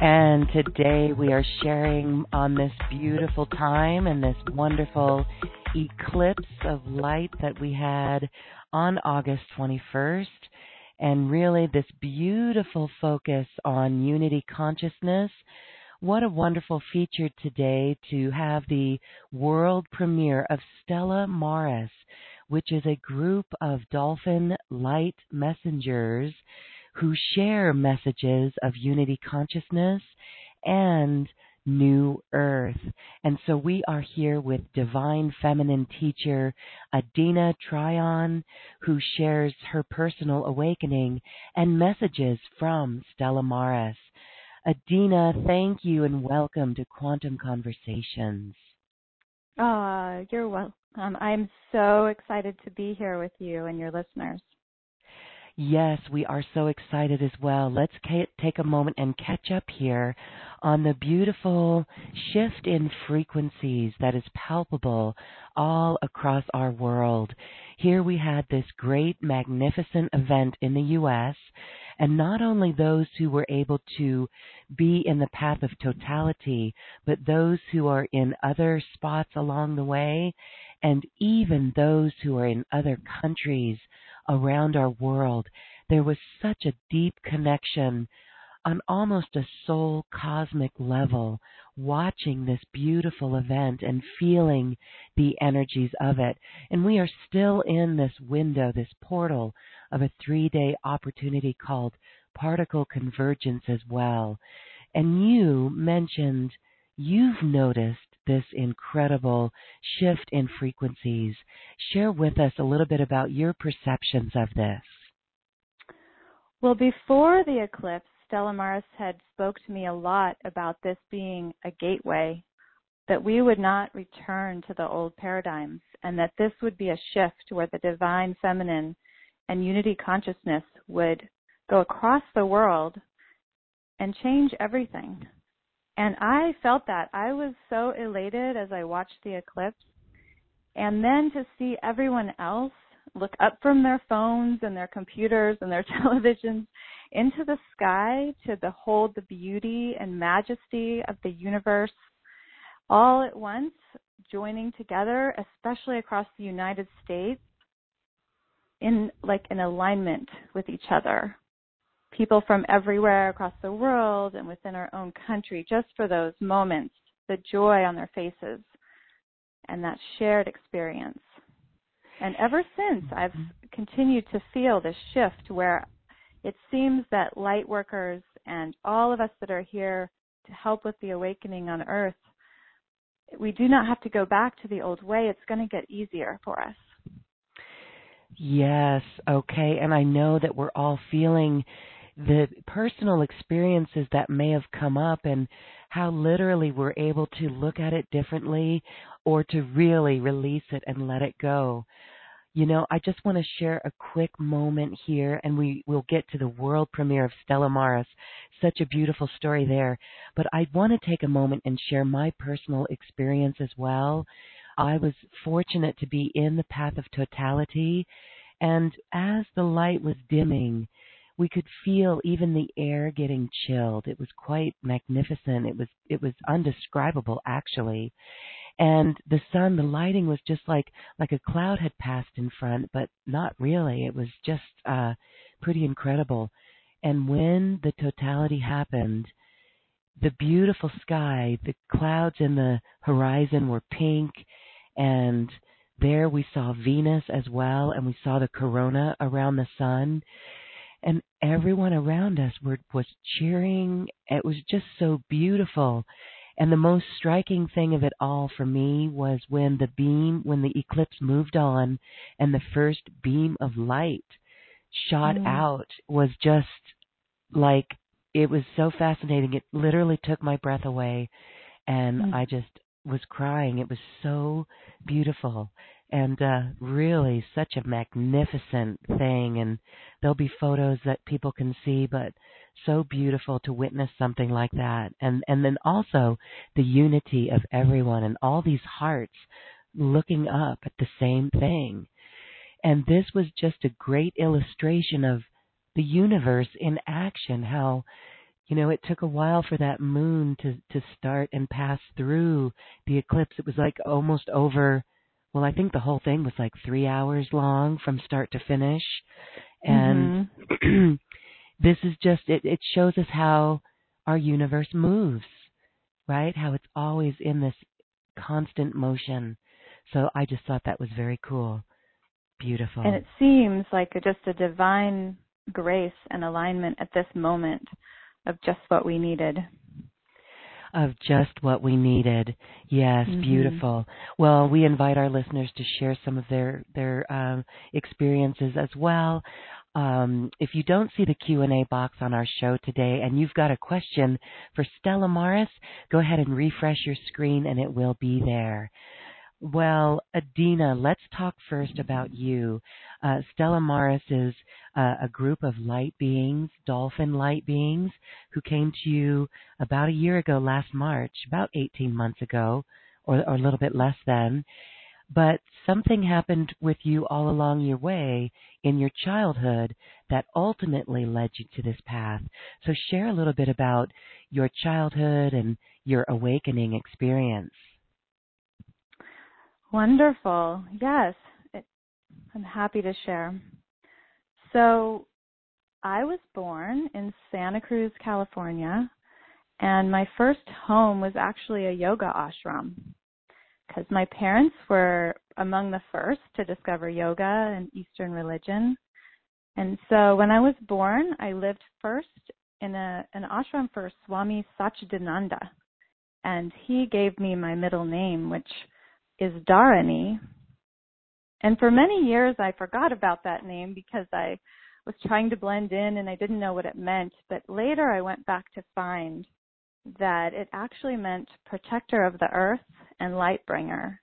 And today we are sharing on this beautiful time and this wonderful eclipse of light that we had on August 21st. And really, this beautiful focus on unity consciousness. What a wonderful feature today to have the world premiere of Stella Maris, which is a group of dolphin light messengers who share messages of unity consciousness and new earth. And so we are here with divine feminine teacher Adina Tryon, who shares her personal awakening and messages from Stella Maris. Adina, thank you and welcome to Quantum Conversations. Ah, you're welcome. I'm so excited to be here with you and your listeners. Yes, we are so excited as well. Let's take a moment and catch up here on the beautiful shift in frequencies that is palpable all across our world. Here we had this great, magnificent event in the U.S., and not only those who were able to be in the path of totality, but those who are in other spots along the way, and even those who are in other countries around our world. There was such a deep connection on almost a soul cosmic level watching this beautiful event and feeling the energies of it. And we are still in this window, this portal of a three day opportunity called particle convergence as well. And you mentioned you've noticed this incredible shift in frequencies. Share with us a little bit about your perceptions of this. Well, before the eclipse, Stella Maris had spoke to me a lot about this being a gateway, that we would not return to the old paradigms, and that this would be a shift where the divine feminine and unity consciousness would go across the world and change everything. And I felt that. I was so elated as I watched the eclipse. And then to see everyone else look up from their phones and their computers and their televisions into the sky to behold the beauty and majesty of the universe all at once, joining together, especially across the United States, in like an alignment with each other people from everywhere across the world and within our own country just for those moments, the joy on their faces and that shared experience. And ever since, I've continued to feel this shift where it seems that light workers and all of us that are here to help with the awakening on earth, we do not have to go back to the old way. It's going to get easier for us. Yes, okay. And I know that we're all feeling the personal experiences that may have come up and how literally we're able to look at it differently or to really release it and let it go. You know, I just want to share a quick moment here, and we will get to the world premiere of Stella Maris. Such a beautiful story there. But I want to take a moment and share my personal experience as well. I was fortunate to be in the path of totality, and as the light was dimming, we could feel even the air getting chilled. It was quite magnificent. It was it was undescribable actually and the sun the lighting was just like like a cloud had passed in front but not really it was just uh pretty incredible and when the totality happened the beautiful sky the clouds in the horizon were pink and there we saw Venus as well and we saw the corona around the sun and everyone around us were was cheering it was just so beautiful and the most striking thing of it all for me was when the beam, when the eclipse moved on and the first beam of light shot mm. out was just like, it was so fascinating. It literally took my breath away and mm. I just was crying. It was so beautiful and uh really such a magnificent thing and there'll be photos that people can see but so beautiful to witness something like that. And and then also the unity of everyone and all these hearts looking up at the same thing. And this was just a great illustration of the universe in action how you know it took a while for that moon to to start and pass through the eclipse. It was like almost over well i think the whole thing was like 3 hours long from start to finish and mm-hmm. this is just it, it shows us how our universe moves, right? How it's always in this constant motion. So I just thought that was very cool. Beautiful. And it seems like a, just a divine grace and alignment at this moment of just what we needed. Of just what we needed. Yes, mm-hmm. beautiful. Well, we invite our listeners to share some of their their um, experiences as well. Um, if you don't see the Q&A box on our show today and you've got a question for Stella Maris go ahead and refresh your screen and it will be there. Well, Adina, let's talk first about you. Uh, Stella Maris is uh, a group of light beings, dolphin light beings, who came to you about a year ago last March, about 18 months ago, or, or a little bit less than but something happened with you all along your way in your childhood that ultimately led you to this path. So share a little bit about your childhood and your awakening experience. Wonderful. Yes, I'm happy to share. So, I was born in Santa Cruz, California, and my first home was actually a yoga ashram because my parents were among the first to discover yoga and Eastern religion. And so when I was born, I lived first in a, an ashram for Swami Satchidananda. And he gave me my middle name, which is Dharani. And for many years, I forgot about that name because I was trying to blend in and I didn't know what it meant. But later, I went back to find that it actually meant protector of the earth and light bringer.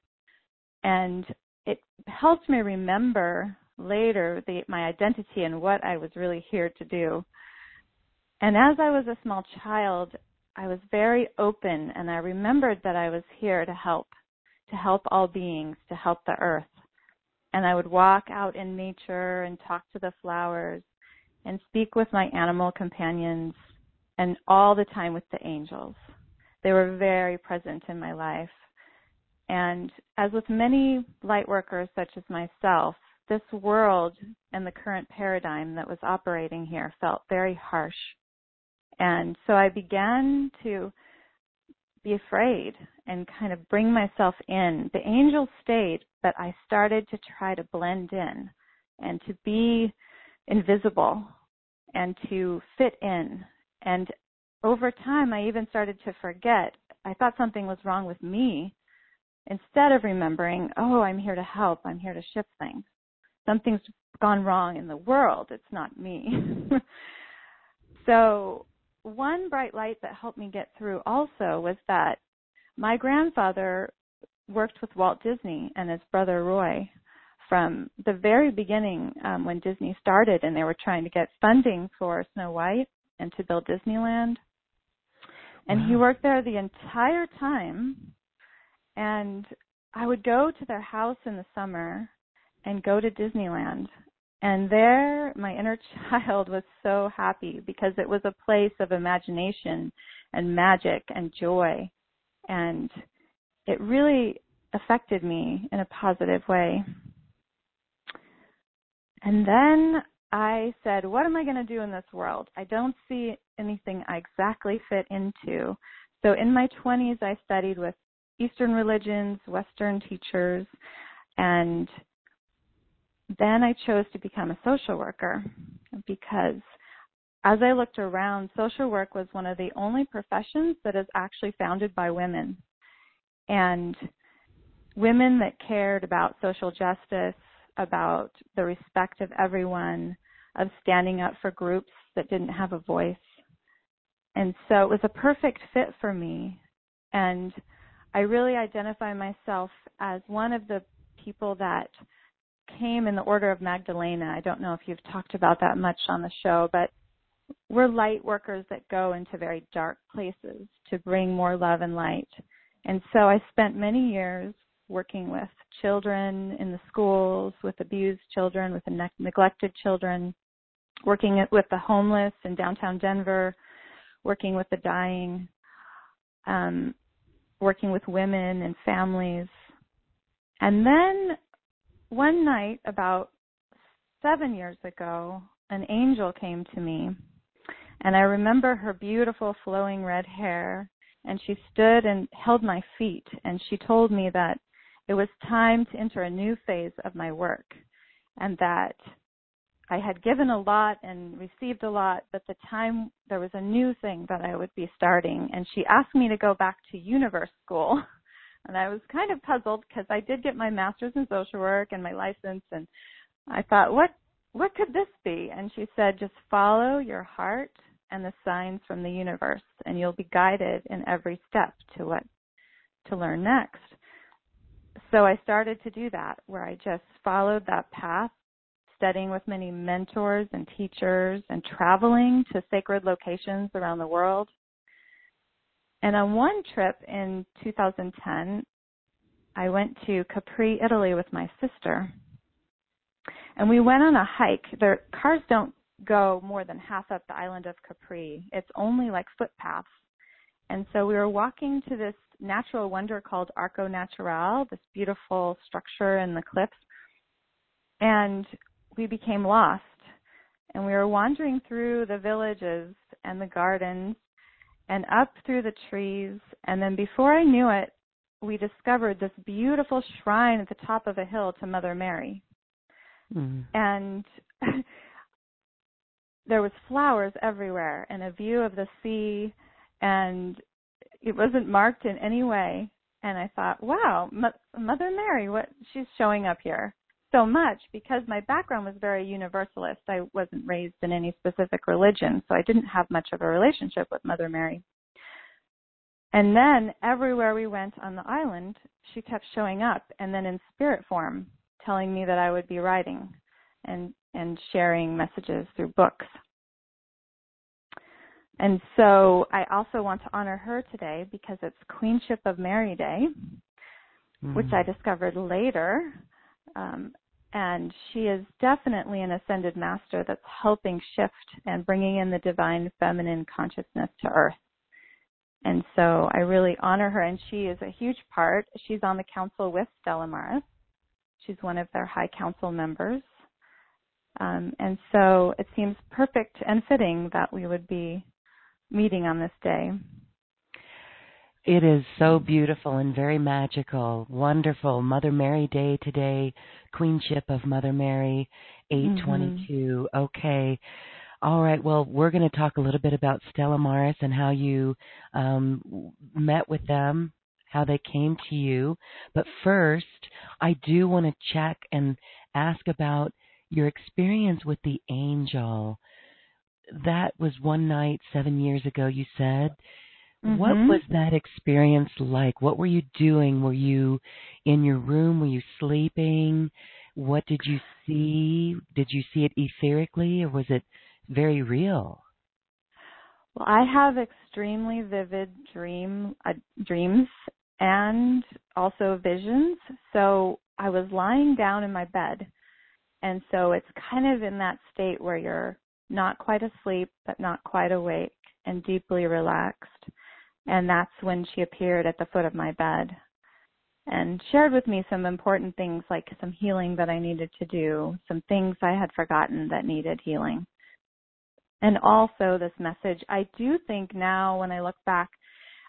And it helped me remember later the, my identity and what I was really here to do. And as I was a small child, I was very open and I remembered that I was here to help, to help all beings, to help the earth. And I would walk out in nature and talk to the flowers and speak with my animal companions and all the time with the angels. They were very present in my life. And as with many light workers such as myself, this world and the current paradigm that was operating here felt very harsh. And so I began to be afraid and kind of bring myself in. The angel stayed, but I started to try to blend in and to be invisible and to fit in and over time, I even started to forget. I thought something was wrong with me instead of remembering, oh, I'm here to help, I'm here to shift things. Something's gone wrong in the world, it's not me. so, one bright light that helped me get through also was that my grandfather worked with Walt Disney and his brother Roy from the very beginning um, when Disney started and they were trying to get funding for Snow White and to build Disneyland. And wow. he worked there the entire time. And I would go to their house in the summer and go to Disneyland. And there, my inner child was so happy because it was a place of imagination and magic and joy. And it really affected me in a positive way. And then I said, what am I going to do in this world? I don't see anything I exactly fit into. So in my 20s, I studied with Eastern religions, Western teachers, and then I chose to become a social worker because as I looked around, social work was one of the only professions that is actually founded by women. And women that cared about social justice, about the respect of everyone, of standing up for groups that didn't have a voice. And so it was a perfect fit for me. And I really identify myself as one of the people that came in the order of Magdalena. I don't know if you've talked about that much on the show, but we're light workers that go into very dark places to bring more love and light. And so I spent many years working with children in the schools, with abused children, with ne- neglected children, working with the homeless in downtown Denver, working with the dying, um, working with women and families. And then one night, about seven years ago, an angel came to me. And I remember her beautiful flowing red hair. And she stood and held my feet. And she told me that it was time to enter a new phase of my work. And that I had given a lot and received a lot, but the time there was a new thing that I would be starting. And she asked me to go back to universe school. And I was kind of puzzled because I did get my master's in social work and my license and I thought, what what could this be? And she said, just follow your heart and the signs from the universe and you'll be guided in every step to what to learn next. So I started to do that where I just followed that path studying with many mentors and teachers and traveling to sacred locations around the world. And on one trip in 2010, I went to Capri, Italy with my sister. And we went on a hike. The cars don't go more than half up the island of Capri. It's only like footpaths. And so we were walking to this natural wonder called Arco Natural, this beautiful structure in the cliffs. And we became lost and we were wandering through the villages and the gardens and up through the trees and then before I knew it we discovered this beautiful shrine at the top of a hill to Mother Mary. Mm. And there was flowers everywhere and a view of the sea and it wasn't marked in any way and I thought, wow, M- Mother Mary, what she's showing up here so much because my background was very universalist. I wasn't raised in any specific religion, so I didn't have much of a relationship with Mother Mary. And then everywhere we went on the island, she kept showing up and then in spirit form telling me that I would be writing and and sharing messages through books. And so I also want to honor her today because it's Queenship of Mary Day, mm. which I discovered later um, and she is definitely an ascended master that's helping shift and bringing in the divine feminine consciousness to earth. And so I really honor her, and she is a huge part. She's on the council with Stella Maris. She's one of their high council members. Um, and so it seems perfect and fitting that we would be meeting on this day. It is so beautiful and very magical. Wonderful. Mother Mary Day today, Queenship of Mother Mary, 822. Mm-hmm. Okay. All right. Well, we're going to talk a little bit about Stella Maris and how you um, met with them, how they came to you. But first, I do want to check and ask about your experience with the angel. That was one night seven years ago, you said. Mm-hmm. What was that experience like? What were you doing? Were you in your room? Were you sleeping? what did you see? Did you see it etherically or was it very real? Well, I have extremely vivid dream uh, dreams and also visions. So I was lying down in my bed. And so it's kind of in that state where you're not quite asleep, but not quite awake and deeply relaxed. And that's when she appeared at the foot of my bed and shared with me some important things like some healing that I needed to do, some things I had forgotten that needed healing. And also this message. I do think now when I look back,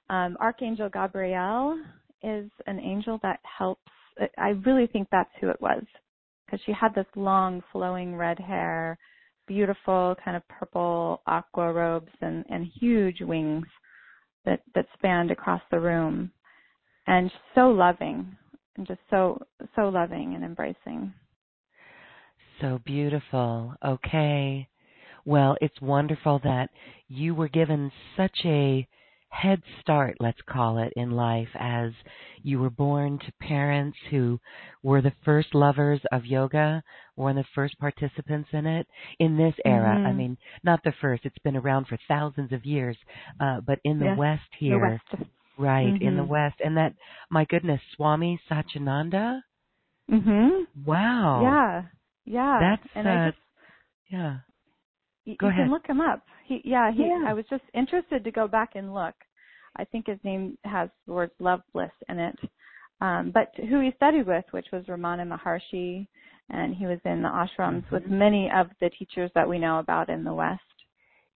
um, Archangel Gabriel is an angel that helps. I really think that's who it was because she had this long flowing red hair, beautiful kind of purple aqua robes and, and huge wings that, that spanned across the room and so loving and just so so loving and embracing. So beautiful. Okay. Well, it's wonderful that you were given such a head start, let's call it, in life as you were born to parents who were the first lovers of yoga, one of the first participants in it in this era. Mm-hmm. I mean, not the first, it's been around for thousands of years, uh, but in the yes, West here. The West. Right, mm-hmm. in the West. And that, my goodness, Swami Satchidananda? Mhm. Wow. Yeah. Yeah. That's, and uh, I just, yeah. You, you can look him up. He, yeah, he, yeah. I was just interested to go back and look. I think his name has the word love bliss in it. Um, but who he studied with, which was Ramana Maharshi, and he was in the ashrams mm-hmm. with many of the teachers that we know about in the West.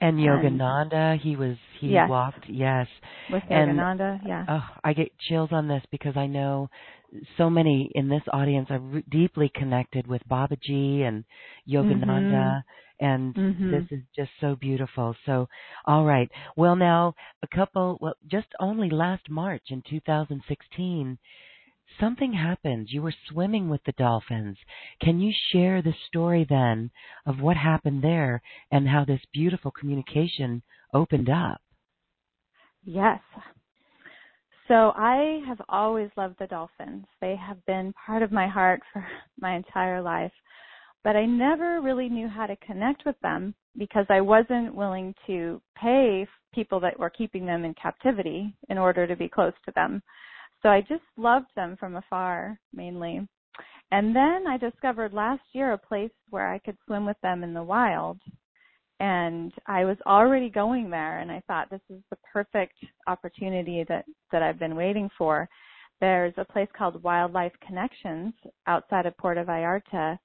And Yogananda, he was he yes. walked, yes. With and, Yogananda, yeah. Oh, I get chills on this because I know so many in this audience are re- deeply connected with Babaji and Yogananda, mm-hmm. and mm-hmm. this is just so beautiful. So, all right. Well, now a couple. Well, just only last March in 2016 something happened. You were swimming with the dolphins. Can you share the story then of what happened there and how this beautiful communication opened up? Yes. So I have always loved the dolphins. They have been part of my heart for my entire life. But I never really knew how to connect with them because I wasn't willing to pay people that were keeping them in captivity in order to be close to them. So I just loved them from afar mainly. And then I discovered last year a place where I could swim with them in the wild. And I was already going there and I thought this is the perfect opportunity that, that I've been waiting for. There's a place called Wildlife Connections outside of Puerto Vallarta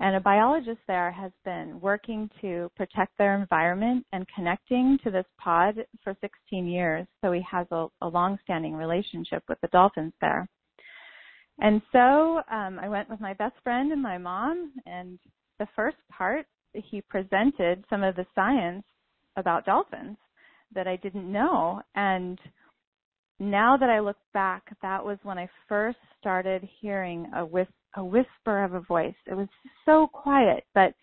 and a biologist there has been working to protect their environment and connecting to this pod for 16 years. So he has a, a long-standing relationship with the dolphins there. And so um, I went with my best friend and my mom, and the first part, he presented some of the science about dolphins that I didn't know. And now that I look back, that was when I first started hearing a whisper a whisper of a voice. It was so quiet, but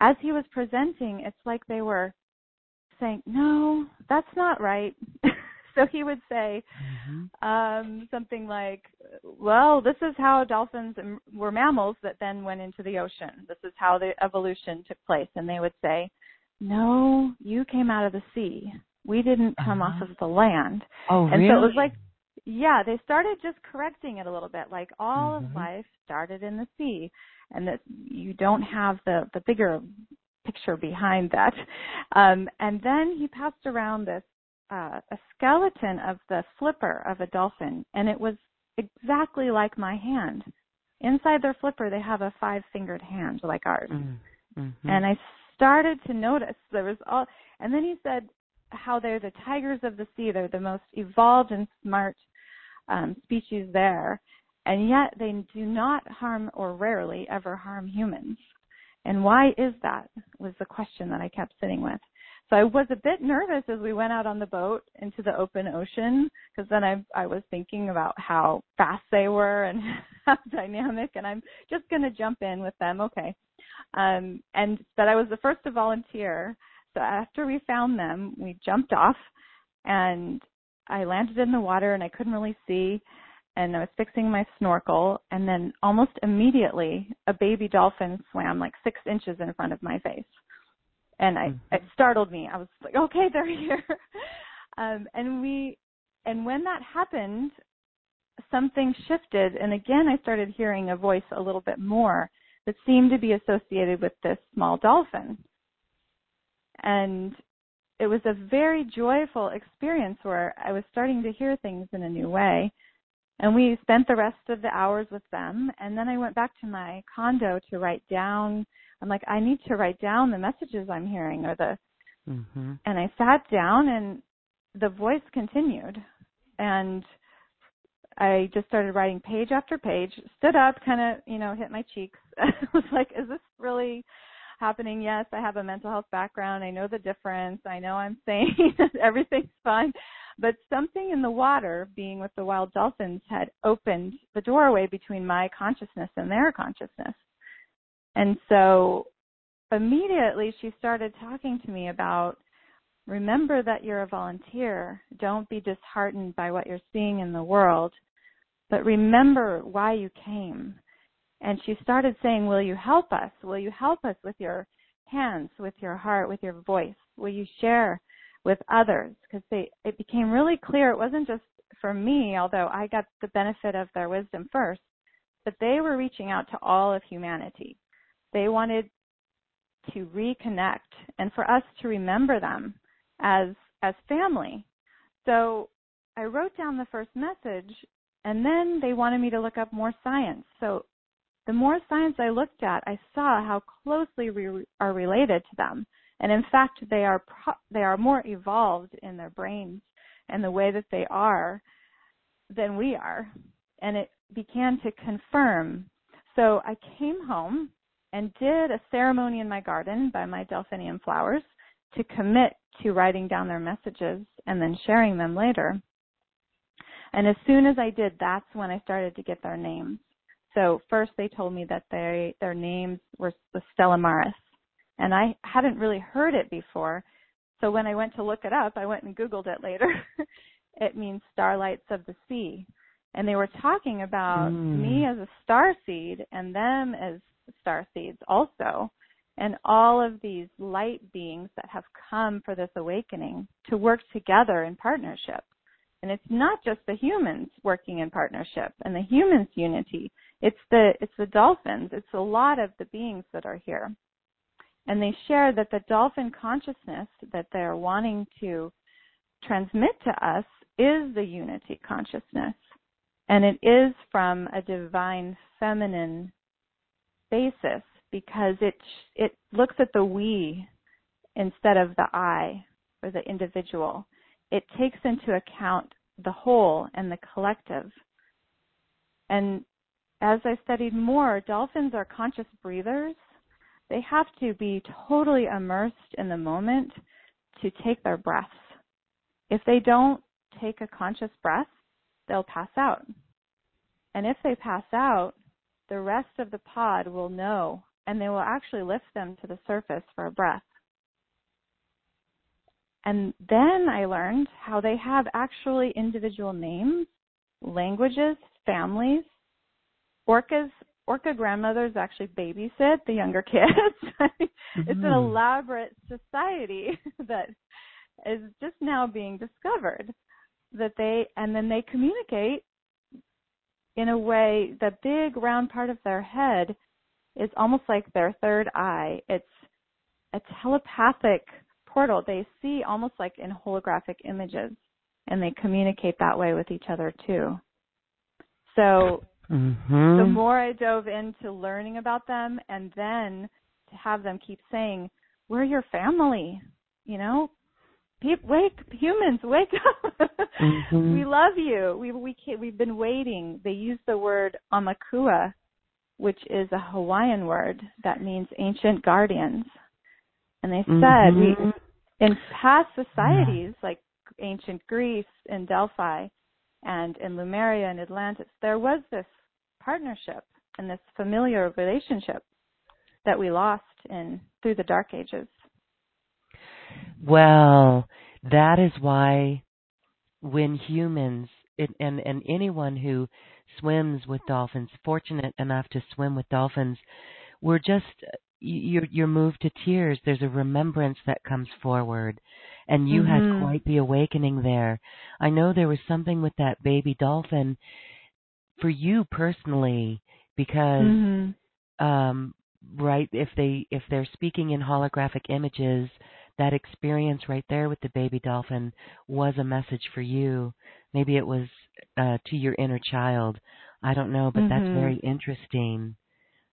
as he was presenting, it's like they were saying, "No, that's not right." so he would say mm-hmm. um, something like, "Well, this is how dolphins were mammals that then went into the ocean. This is how the evolution took place." And they would say, "No, you came out of the sea. We didn't come uh-huh. off of the land." Oh, and really? so it was like yeah, they started just correcting it a little bit, like all mm-hmm. of life started in the sea, and that you don't have the the bigger picture behind that. Um, and then he passed around this uh, a skeleton of the flipper of a dolphin, and it was exactly like my hand. Inside their flipper, they have a five-fingered hand like ours. Mm-hmm. And I started to notice there was all, and then he said how they're the tigers of the sea. They're the most evolved and smart um, species there, and yet they do not harm or rarely ever harm humans. And why is that? Was the question that I kept sitting with. So I was a bit nervous as we went out on the boat into the open ocean because then I I was thinking about how fast they were and how dynamic and I'm just going to jump in with them. Okay. Um and but I was the first to volunteer. So after we found them, we jumped off and I landed in the water and I couldn't really see. and I was fixing my snorkel, and then almost immediately a baby dolphin swam like six inches in front of my face, and I mm-hmm. it startled me. I was like, okay, they're here, um, and we, and when that happened, something shifted, and again I started hearing a voice a little bit more that seemed to be associated with this small dolphin, and it was a very joyful experience where I was starting to hear things in a new way and we spent the rest of the hours with them. And then I went back to my condo to write down. I'm like, I need to write down the messages I'm hearing or the. Mm-hmm. And I sat down and the voice continued. And I just started writing page after page, stood up, kind of, you know, hit my cheeks. I was like, is this really happening? Yes, I have a mental health background. I know the difference. I know I'm saying everything's fine. But something in the water, being with the wild dolphins, had opened the doorway between my consciousness and their consciousness. And so immediately she started talking to me about remember that you're a volunteer. Don't be disheartened by what you're seeing in the world, but remember why you came. And she started saying, Will you help us? Will you help us with your hands, with your heart, with your voice? Will you share with others because it became really clear it wasn't just for me although I got the benefit of their wisdom first but they were reaching out to all of humanity they wanted to reconnect and for us to remember them as as family so I wrote down the first message and then they wanted me to look up more science so the more science I looked at I saw how closely we are related to them and in fact, they are pro- they are more evolved in their brains and the way that they are than we are. And it began to confirm. So I came home and did a ceremony in my garden by my delphinium flowers to commit to writing down their messages and then sharing them later. And as soon as I did, that's when I started to get their names. So first they told me that they their names were the Stella Maris, and I hadn't really heard it before. So when I went to look it up, I went and Googled it later. it means starlights of the sea. And they were talking about mm. me as a star seed and them as star seeds also. And all of these light beings that have come for this awakening to work together in partnership. And it's not just the humans working in partnership and the humans unity. It's the, it's the dolphins. It's a lot of the beings that are here. And they share that the dolphin consciousness that they're wanting to transmit to us is the unity consciousness. And it is from a divine feminine basis because it it looks at the we instead of the I or the individual. It takes into account the whole and the collective. And as I studied more, dolphins are conscious breathers they have to be totally immersed in the moment to take their breaths. If they don't take a conscious breath, they'll pass out. And if they pass out, the rest of the pod will know and they will actually lift them to the surface for a breath. And then I learned how they have actually individual names, languages, families. Orcas orca grandmothers actually babysit the younger kids. mm-hmm. It's an mm-hmm. elaborate society that is just now being discovered that they and then they communicate in a way the big round part of their head is almost like their third eye. It's a telepathic portal. They see almost like in holographic images and they communicate that way with each other too. So Mm-hmm. The more I dove into learning about them and then to have them keep saying, we're your family, you know, wake humans wake up mm-hmm. we love you we we we've been waiting they use the word amakua which is a hawaiian word that means ancient guardians and they said mm-hmm. we in past societies like ancient greece and delphi and in lemuria and atlantis there was this partnership and this familiar relationship that we lost in through the dark ages. Well, that is why when humans it, and and anyone who swims with dolphins, fortunate enough to swim with dolphins, we're just you're you're moved to tears. There's a remembrance that comes forward, and you mm-hmm. had quite the awakening there. I know there was something with that baby dolphin for you personally because mm-hmm. um right if they if they're speaking in holographic images that experience right there with the baby dolphin was a message for you. Maybe it was uh to your inner child. I don't know but mm-hmm. that's very interesting.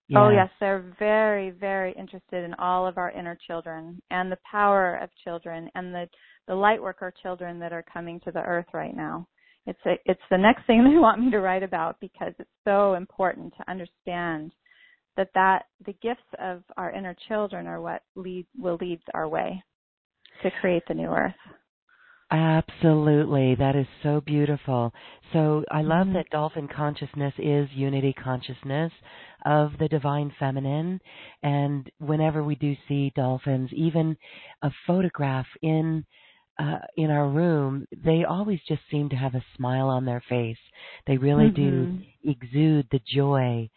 Yes. oh yes they're very very interested in all of our inner children and the power of children and the the light worker children that are coming to the earth right now. It's a, it's the next thing they want me to write about because it's so important to understand that that the gifts of our inner children are what lead will lead our way to create the new earth. Absolutely. That is so beautiful. So I love mm-hmm. that dolphin consciousness is unity consciousness of the divine feminine. And whenever we do see dolphins, even a photograph in uh, in our room, they always just seem to have a smile on their face. They really mm-hmm. do exude the joy.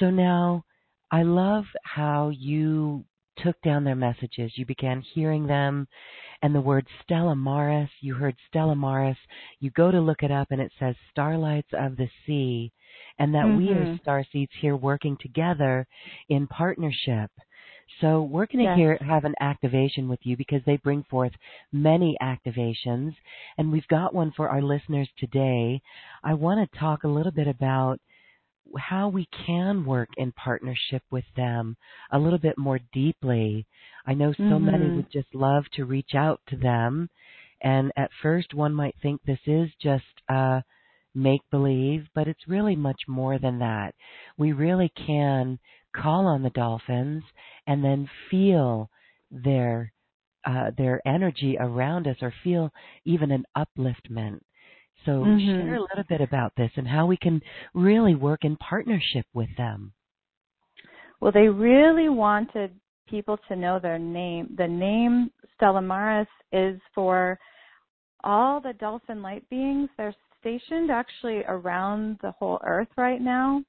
So now, I love how you took down their messages. You began hearing them, and the word Stella Maris, you heard Stella Maris. You go to look it up, and it says Starlights of the Sea, and that mm-hmm. we are star seeds here working together in partnership. So we're going to yes. hear have an activation with you because they bring forth many activations, and we've got one for our listeners today. I want to talk a little bit about how we can work in partnership with them a little bit more deeply. I know so mm-hmm. many would just love to reach out to them, and at first one might think this is just uh, make believe, but it's really much more than that. We really can call on the dolphins and then feel their uh, their energy around us or feel even an upliftment. So mm-hmm. share a little bit about this and how we can really work in partnership with them. Well, they really wanted people to know their name. The name Stella Maris is for all the dolphin light beings. They're stationed actually around the whole earth right now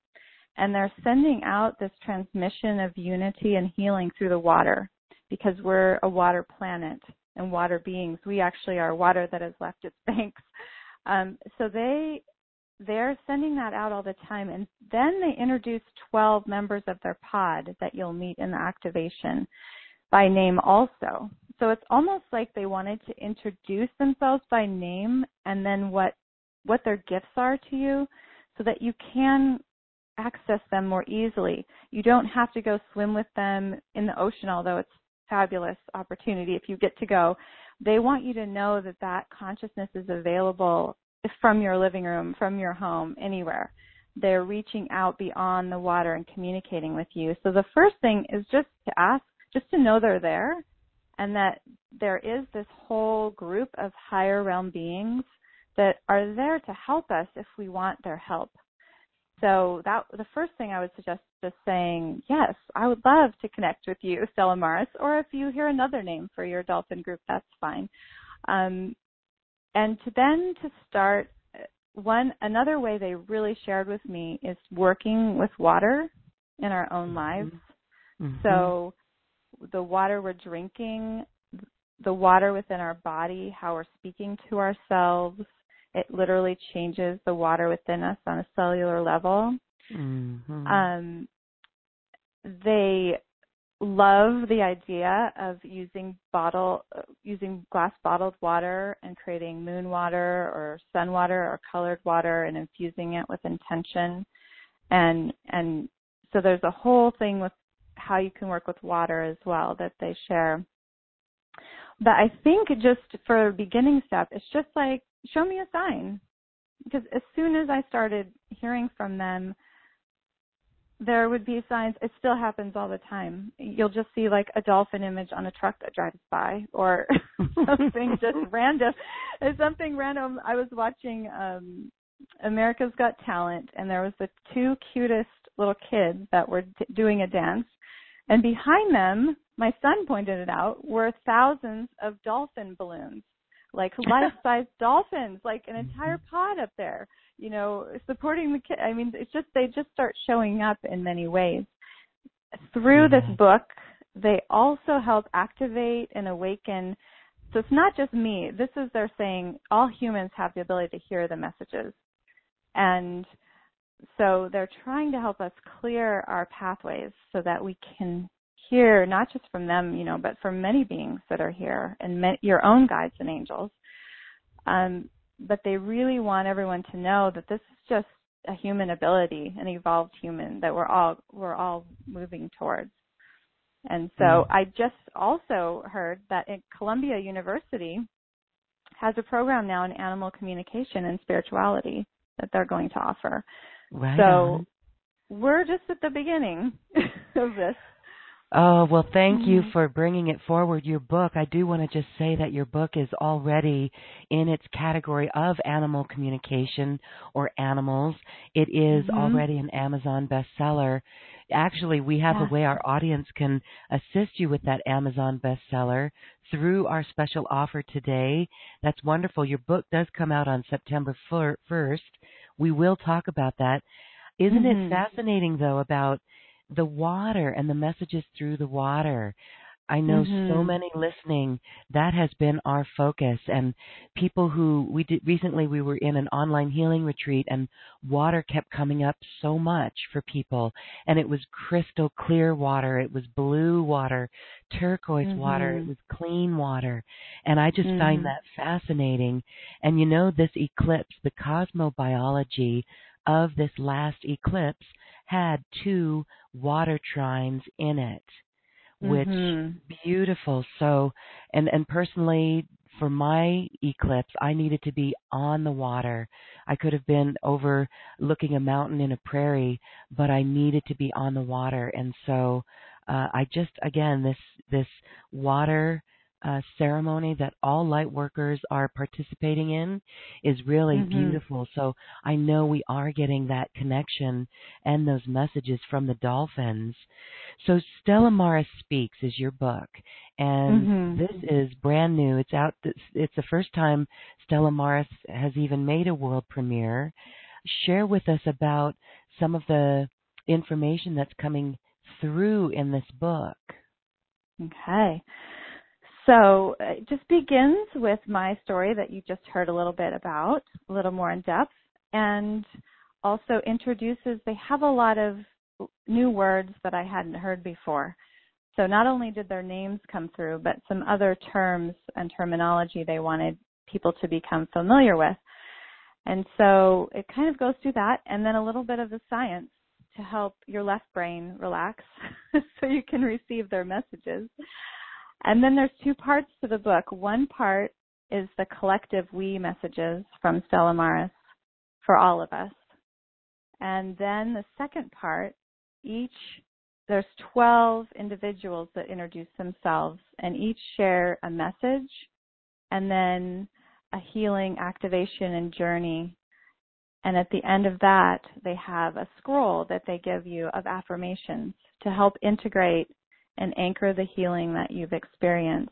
and they're sending out this transmission of unity and healing through the water because we're a water planet and water beings. We actually are water that has left its banks. Um, so they they're sending that out all the time, and then they introduce 12 members of their pod that you'll meet in the activation by name also. So it's almost like they wanted to introduce themselves by name and then what what their gifts are to you so that you can access them more easily. You don't have to go swim with them in the ocean, although it's fabulous opportunity if you get to go. They want you to know that that consciousness is available from your living room, from your home, anywhere. They're reaching out beyond the water and communicating with you. So the first thing is just to ask, just to know they're there and that there is this whole group of higher realm beings that are there to help us if we want their help. So that the first thing I would suggest just saying, yes, I would love to connect with you, Stella Maris, or if you hear another name for your dolphin group, that's fine. Um, and to then to start one another way they really shared with me is working with water in our own mm-hmm. lives. Mm-hmm. So the water we're drinking, the water within our body, how we're speaking to ourselves, it literally changes the water within us on a cellular level. Mm-hmm. Um, they love the idea of using bottle using glass bottled water and creating moon water or sun water or colored water and infusing it with intention and and so there's a whole thing with how you can work with water as well that they share but i think just for a beginning step it's just like show me a sign. Because as soon as I started hearing from them, there would be signs. It still happens all the time. You'll just see like a dolphin image on a truck that drives by, or something just random. It's something random. I was watching um America's Got Talent, and there was the two cutest little kids that were t- doing a dance, and behind them, my son pointed it out, were thousands of dolphin balloons like life-size dolphins, like an entire Mm-hmm. pod up there, you know, supporting the kid. I mean, it's just they just start showing up in many ways. Through this book, they also help activate and awaken. So it's not just me. This is they're saying all humans have the ability to hear the messages. And so they're trying to help us clear our pathways so that we can hear not just from them, you know, but from many beings that are here and ma- your own guides and angels. Um, but they really want everyone to know that this is just a human ability, an evolved human that we're all we're all moving towards. And so Mm. I just also heard that at Columbia University has a program now in animal communication and spirituality that they're going to offer. Right. so on. we're just at the beginning of this. Oh, well, thank you Mhm. for bringing it forward. Your book, I do want to just say that your book is already in its category of animal communication or animals. It is Mhm. already an Amazon bestseller. Actually, we have Yeah. a way our audience can assist you with that Amazon bestseller through our special offer today. That's wonderful. Your book does come out on September fir- 1st. We will talk about that. Isn't Mhm. it fascinating, though, about the water and the messages through the water. I know so Mhm. many listening. That has been our focus, and people who we did recently. We were in an online healing retreat, and water kept coming up so much for people, and it was crystal clear water. It was blue water, turquoise water. It Mhm. was clean water, and I just Mhm. find that fascinating. And you know, this eclipse, the cosmobiology of this last eclipse had two water trines in it which Mhm. beautiful. So and and personally for my eclipse i needed to be on the water. I could have been over looking a mountain in a prairie but i needed to be on the water. And so uh i just again this this water uh, ceremony that all light workers are participating in is really Mhm. beautiful. So I know we are getting that connection and those messages from the dolphins. So Stella Maris Speaks is your book, and Mhm. this is brand new. It's out. It's the first time Stella Maris has even made a world premiere. Share with us about some of the information that's coming through in this book. Okay. So uh, it just begins with my story that you just heard a little bit about, a little more in depth, and also introduces, they have a lot of new words that I hadn't heard before. So not only did their names come through, but some other terms and terminology they wanted people to become familiar with. And so it kind of goes through that and then a little bit of the science to help your left brain relax so you can receive their messages. And then there's two parts to the book. One part is the collective we messages from Stella Maris for all of us. And then the second part, each there's 12 individuals that introduce themselves and each share a message and then a healing activation and journey. And at the end of that, they have a scroll that they give you of affirmations to help integrate and anchor the healing that you've experienced.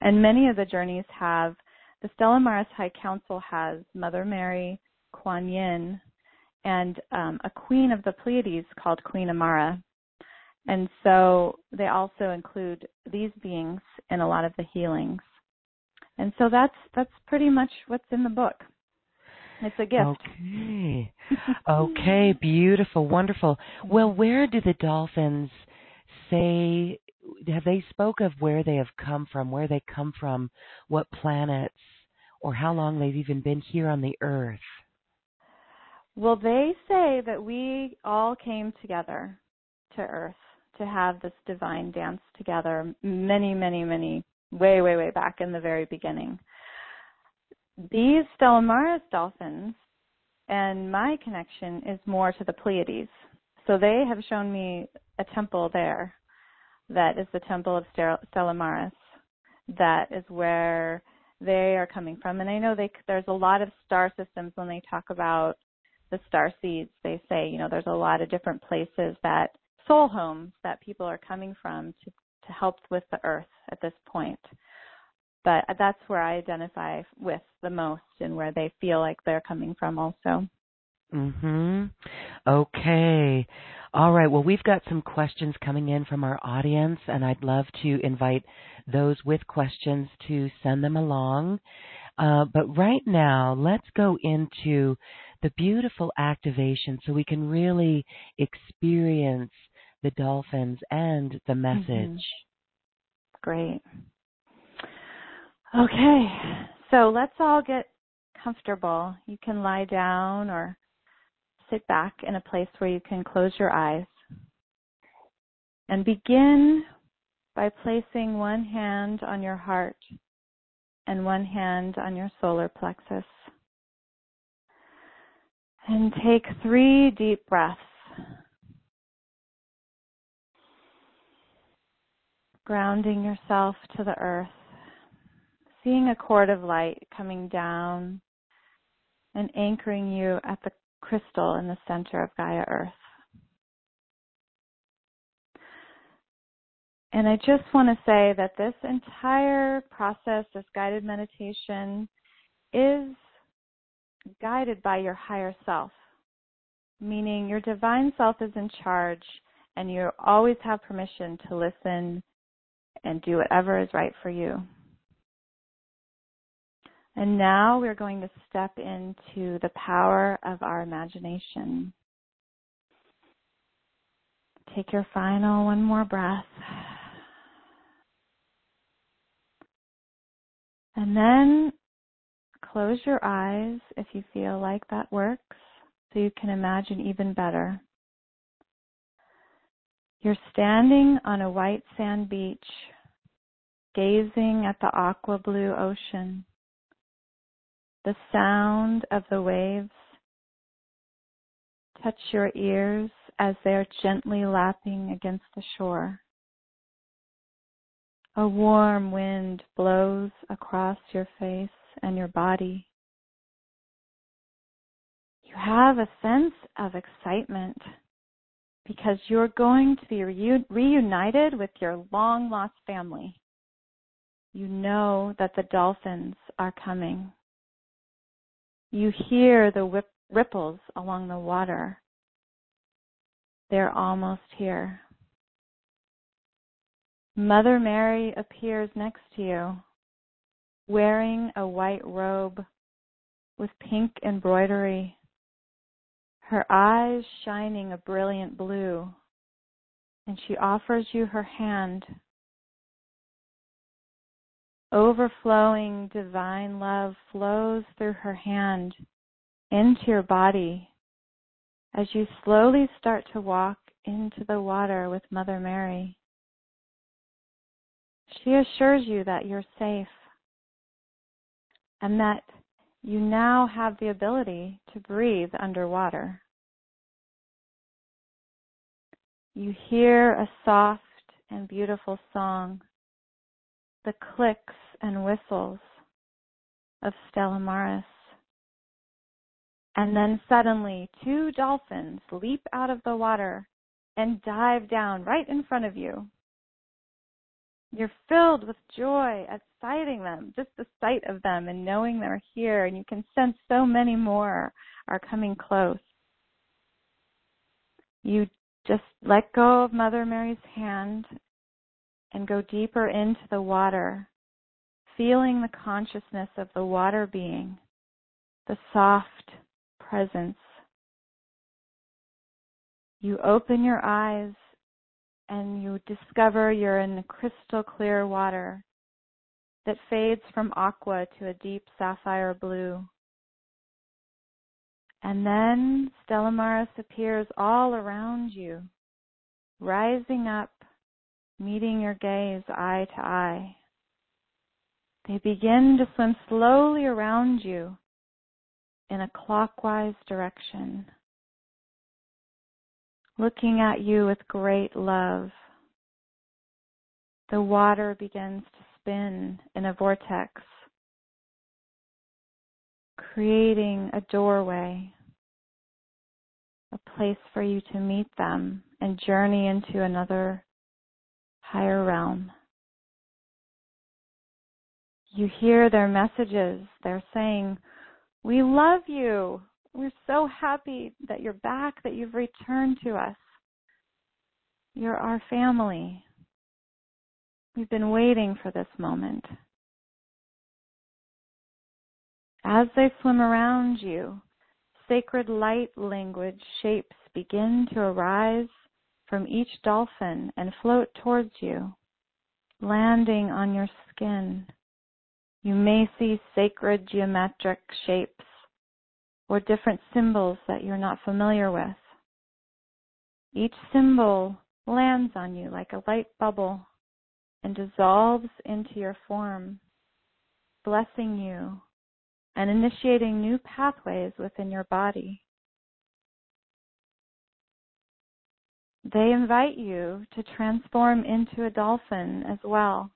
And many of the journeys have, the Stella Maris High Council has Mother Mary, Kuan Yin, and um, a queen of the Pleiades called Queen Amara. And so they also include these beings in a lot of the healings. And so that's that's pretty much what's in the book. It's a gift. Okay. Okay, beautiful, wonderful. Well, where do the dolphins say have they spoke of where they have come from, where they come from, what planets, or how long they've even been here on the earth? Well, they say that we all came together to Earth to have this divine dance together many, many, many, way, way, way back in the very beginning. These Stella Maris dolphins and my connection is more to the Pleiades. So they have shown me a temple there that is the temple of Stella Maris. That is where they are coming from. And I know they, there's a lot of star systems when they talk about the star seeds. They say, you know, there's a lot of different places that soul homes that people are coming from to, to help with the earth at this point. but that's where I identify with the most and where they feel like they're coming from also. Mhm. Okay. All right. Well, we've got some questions coming in from our audience and I'd love to invite those with questions to send them along. Uh, but right now, let's go into the beautiful activation so we can really experience the dolphins and the message. Mm-hmm. Great. Okay, so let's all get comfortable. You can lie down or sit back in a place where you can close your eyes. And begin by placing one hand on your heart and one hand on your solar plexus. And take three deep breaths. Grounding yourself to the earth, seeing a cord of light coming down and anchoring you at the crystal in the center of Gaia Earth. And I just want to say that this entire process, this guided meditation, is guided by your higher self, meaning your divine self is in charge and you always have permission to listen and do whatever is right for you. And now we're going to step into the power of our imagination. Take your final one more breath. And then close your eyes if you feel like that works so you can imagine even better. You're standing on a white sand beach, gazing at the aqua blue ocean the sound of the waves touch your ears as they are gently lapping against the shore. A warm wind blows across your face and your body. You have a sense of excitement because you're going to be reunited with your long lost family. You know that the dolphins are coming. You hear the whip, ripples along the water. They're almost here. Mother Mary appears next to you, wearing a white robe with pink embroidery, her eyes shining a brilliant blue, and she offers you her hand Overflowing divine love flows through her hand into your body as you slowly start to walk into the water with Mother Mary. She assures you that you're safe and that you now have the ability to breathe underwater. You hear a soft and beautiful song the clicks and whistles of Stella Maris. And then suddenly, two dolphins leap out of the water and dive down right in front of you. You're filled with joy at sighting them, just the sight of them and knowing they're here, and you can sense so many more are coming close. You just let go of Mother Mary's hand and go deeper into the water, feeling the consciousness of the water being, the soft presence. You open your eyes and you discover you're in crystal clear water that fades from aqua to a deep sapphire blue. And then Stella Maris appears all around you, rising up meeting your gaze eye to eye. They begin to swim slowly around you in a clockwise direction, looking at you with great love. The water begins to spin in a vortex, creating a doorway, a place for you to meet them and journey into another higher realm. You hear their messages. They're saying, We love you. We're so happy that you're back, that you've returned to us. You're our family. We've been waiting for this moment. As they swim around you, sacred light language shapes begin to arise from each dolphin and float towards you, landing on your skin. You may see sacred geometric shapes or different symbols that you're not familiar with. Each symbol lands on you like a light bubble and dissolves into your form, blessing you and initiating new pathways within your body. They invite you to transform into a dolphin as well.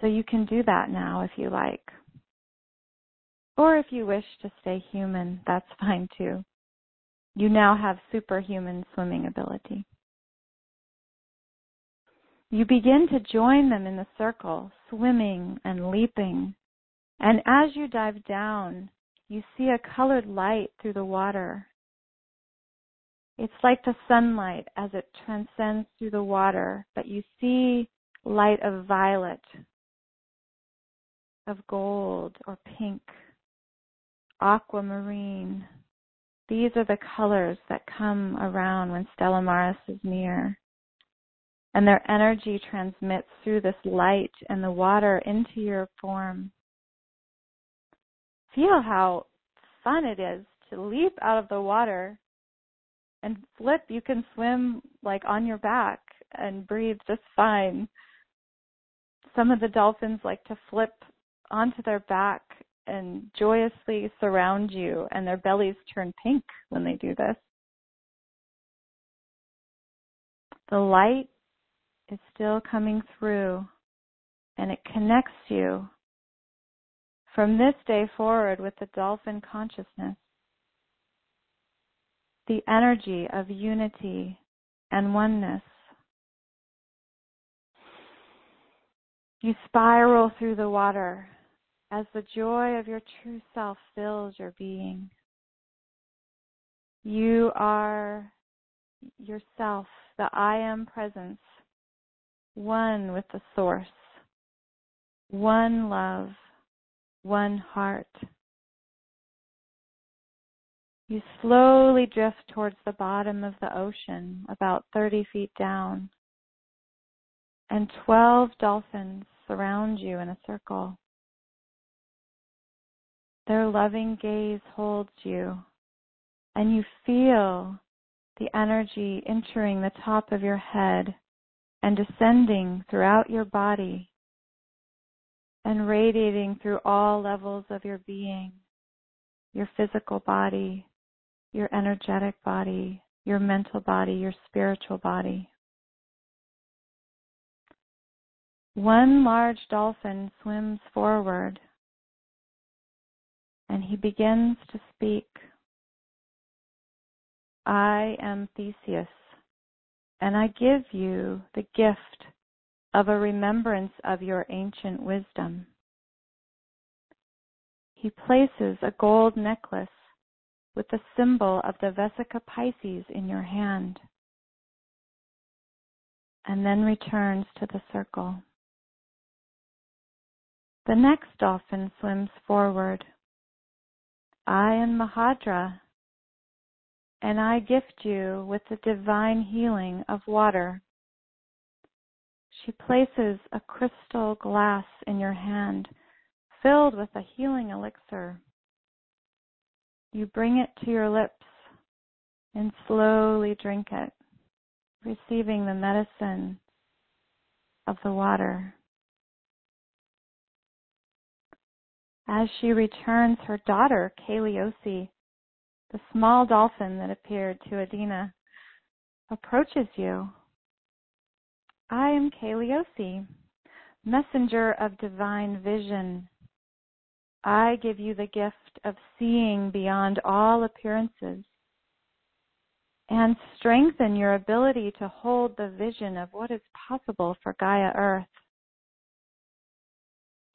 So you can do that now if you like. Or if you wish to stay human, that's fine too. You now have superhuman swimming ability. You begin to join them in the circle, swimming and leaping. And as you dive down, you see a colored light through the water. It's like the sunlight as it transcends through the water, but you see light of violet, of gold or pink, aquamarine. These are the colors that come around when Stella Maris is near. And their energy transmits through this light and the water into your form. Feel how fun it is to leap out of the water and flip. You can swim like on your back and breathe just fine. Some of the dolphins like to flip onto their back and joyously surround you, and their bellies turn pink when they do this. The light is still coming through, and it connects you from this day forward with the dolphin consciousness. The energy of unity and oneness. You spiral through the water as the joy of your true self fills your being. You are yourself, the I am presence, one with the source, one love, one heart. You slowly drift towards the bottom of the ocean, about 30 feet down, and 12 dolphins surround you in a circle. Their loving gaze holds you, and you feel the energy entering the top of your head and descending throughout your body and radiating through all levels of your being your physical body, your energetic body, your mental body, your spiritual body. One large dolphin swims forward and he begins to speak. I am Theseus, and I give you the gift of a remembrance of your ancient wisdom. He places a gold necklace with the symbol of the Vesica Pisces in your hand, and then returns to the circle. The next dolphin swims forward I am Mahadra, and I gift you with the divine healing of water. She places a crystal glass in your hand filled with a healing elixir. You bring it to your lips and slowly drink it, receiving the medicine of the water. As she returns, her daughter, Kaliosi, the small dolphin that appeared to Adina, approaches you. I am Kaliosi, messenger of divine vision. I give you the gift of seeing beyond all appearances and strengthen your ability to hold the vision of what is possible for Gaia Earth.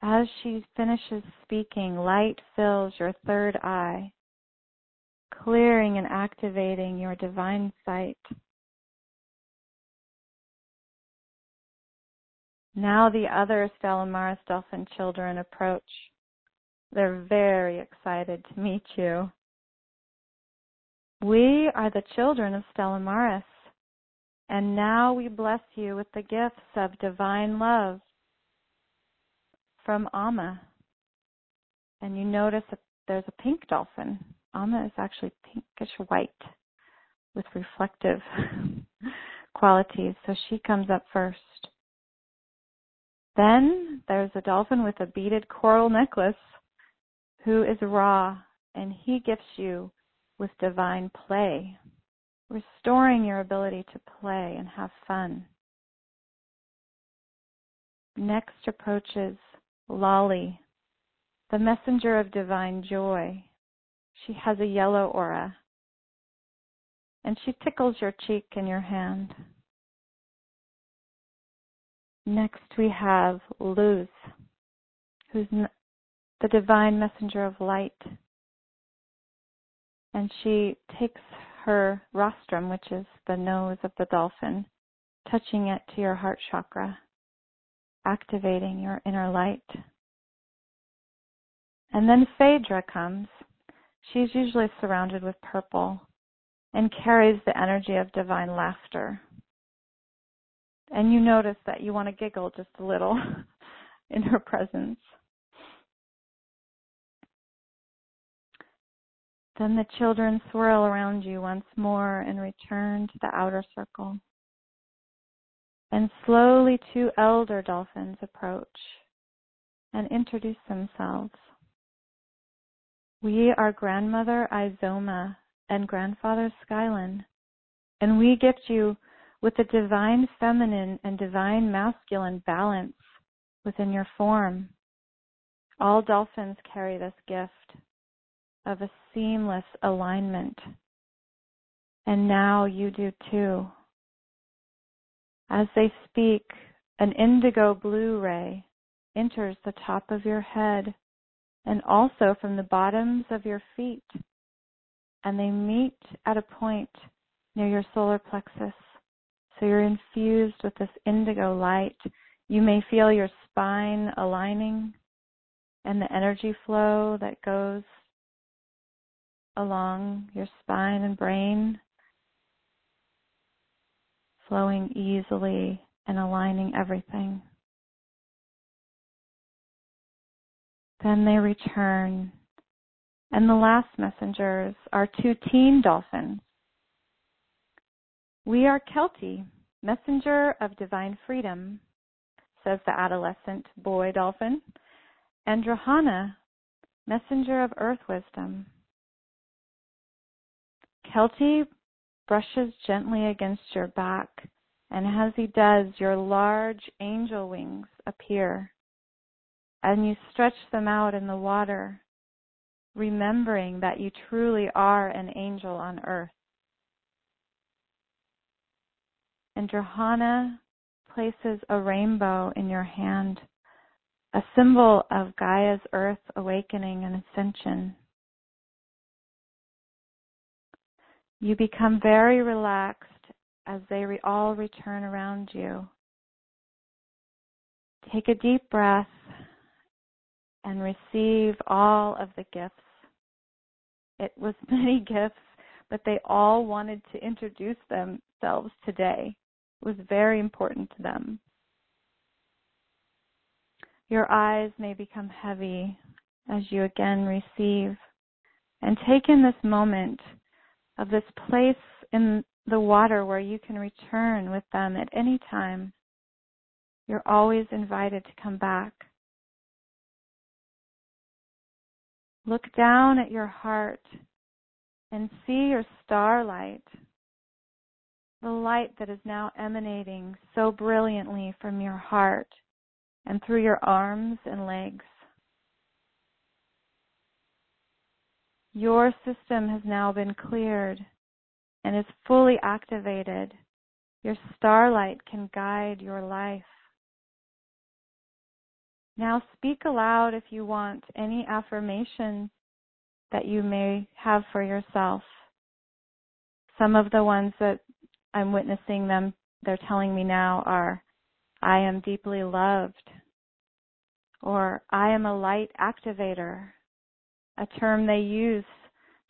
As she finishes speaking, light fills your third eye, clearing and activating your divine sight. Now the other Stella Maris dolphin children approach. They're very excited to meet you. We are the children of Stella Maris, and now we bless you with the gifts of divine love from Amma. And you notice that there's a pink dolphin. Amma is actually pinkish white with reflective qualities, so she comes up first. Then there's a dolphin with a beaded coral necklace who is Ra, and he gifts you with divine play, restoring your ability to play and have fun. Next approaches Lolly, the messenger of divine joy. She has a yellow aura, and she tickles your cheek and your hand. Next, we have Luz, who's the divine messenger of light. And she takes her rostrum, which is the nose of the dolphin, touching it to your heart chakra, activating your inner light. And then Phaedra comes. She's usually surrounded with purple and carries the energy of divine laughter and you notice that you want to giggle just a little in her presence. Then the children swirl around you once more and return to the outer circle. And slowly two elder dolphins approach and introduce themselves. We are grandmother Izoma and grandfather Skylin, and we gift you with the divine feminine and divine masculine balance within your form. All dolphins carry this gift of a seamless alignment. And now you do too. As they speak, an indigo blue ray enters the top of your head and also from the bottoms of your feet. And they meet at a point near your solar plexus. So you're infused with this indigo light. You may feel your spine aligning and the energy flow that goes along your spine and brain flowing easily and aligning everything. Then they return. And the last messengers are two teen dolphins we are Kelti, messenger of divine freedom, says the adolescent boy dolphin, and Drahana, messenger of earth wisdom. Kelti brushes gently against your back, and as he does, your large angel wings appear, and you stretch them out in the water, remembering that you truly are an angel on earth. and Drahana places a rainbow in your hand, a symbol of Gaia's earth awakening and ascension. You become very relaxed as they re- all return around you. Take a deep breath and receive all of the gifts. It was many gifts, but they all wanted to introduce themselves today It was very important to them. Your eyes may become heavy as you again receive and take in this moment of this place in the water where you can return with them at any time. You're always invited to come back. Look down at your heart and see your starlight the light that is now emanating so brilliantly from your heart and through your arms and legs. Your system has now been cleared and is fully activated. Your starlight can guide your life. Now speak aloud if you want any affirmation that you may have for yourself. Some of the ones that I'm witnessing them, they're telling me now are, I am deeply loved, or I am a light activator, a term they use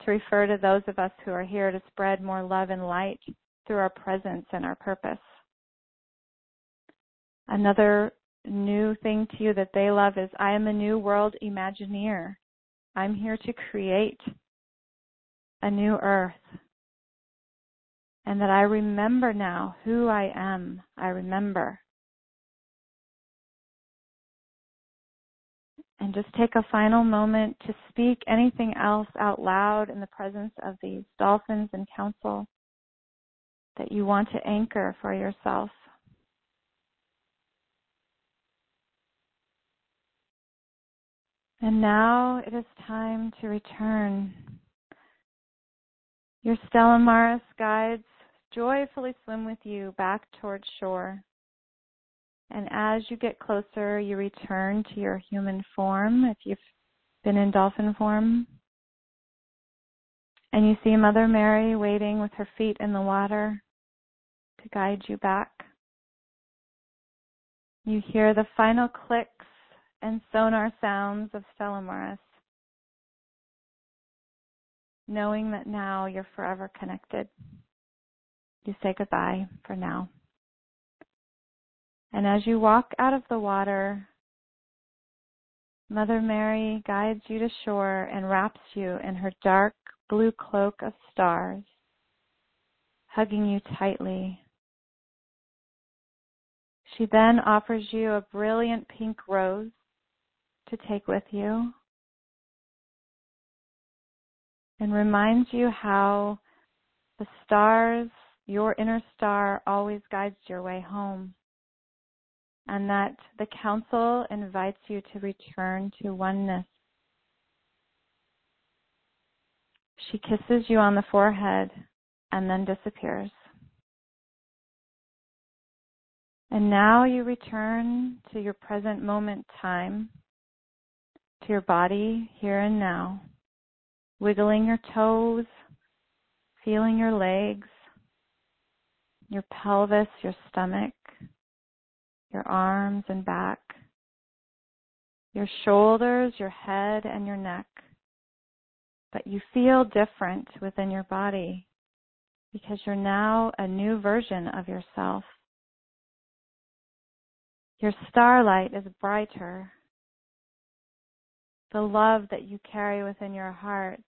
to refer to those of us who are here to spread more love and light through our presence and our purpose. Another new thing to you that they love is I am a new world imagineer. I'm here to create a new earth. And that I remember now who I am. I remember. And just take a final moment to speak anything else out loud in the presence of these dolphins and council that you want to anchor for yourself. And now it is time to return. Your Stella Maris guides joyfully swim with you back towards shore. And as you get closer, you return to your human form if you've been in dolphin form. And you see Mother Mary waiting with her feet in the water to guide you back. You hear the final clicks and sonar sounds of Stella Maris, knowing that now you're forever connected. You say goodbye for now. And as you walk out of the water, Mother Mary guides you to shore and wraps you in her dark blue cloak of stars, hugging you tightly. She then offers you a brilliant pink rose to take with you and reminds you how the stars, your inner star, always guides your way home. And that the council invites you to return to oneness. She kisses you on the forehead and then disappears. And now you return to your present moment time to your body here and now, wiggling your toes, feeling your legs, your pelvis, your stomach, your arms and back, your shoulders, your head, and your neck. But you feel different within your body because you're now a new version of yourself. Your starlight is brighter the love that you carry within your heart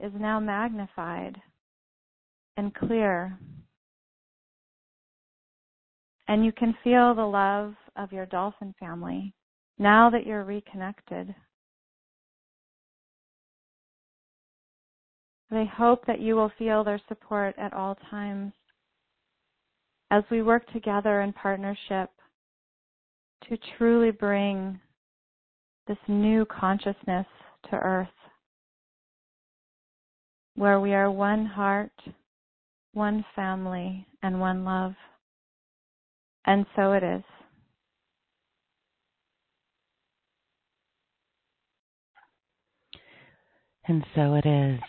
is now magnified and clear. And you can feel the love of your dolphin family now that you're reconnected. They hope that you will feel their support at all times as we work together in partnership to truly bring this new consciousness to earth where we are one heart, one family, and one love. And so it is. And so it is.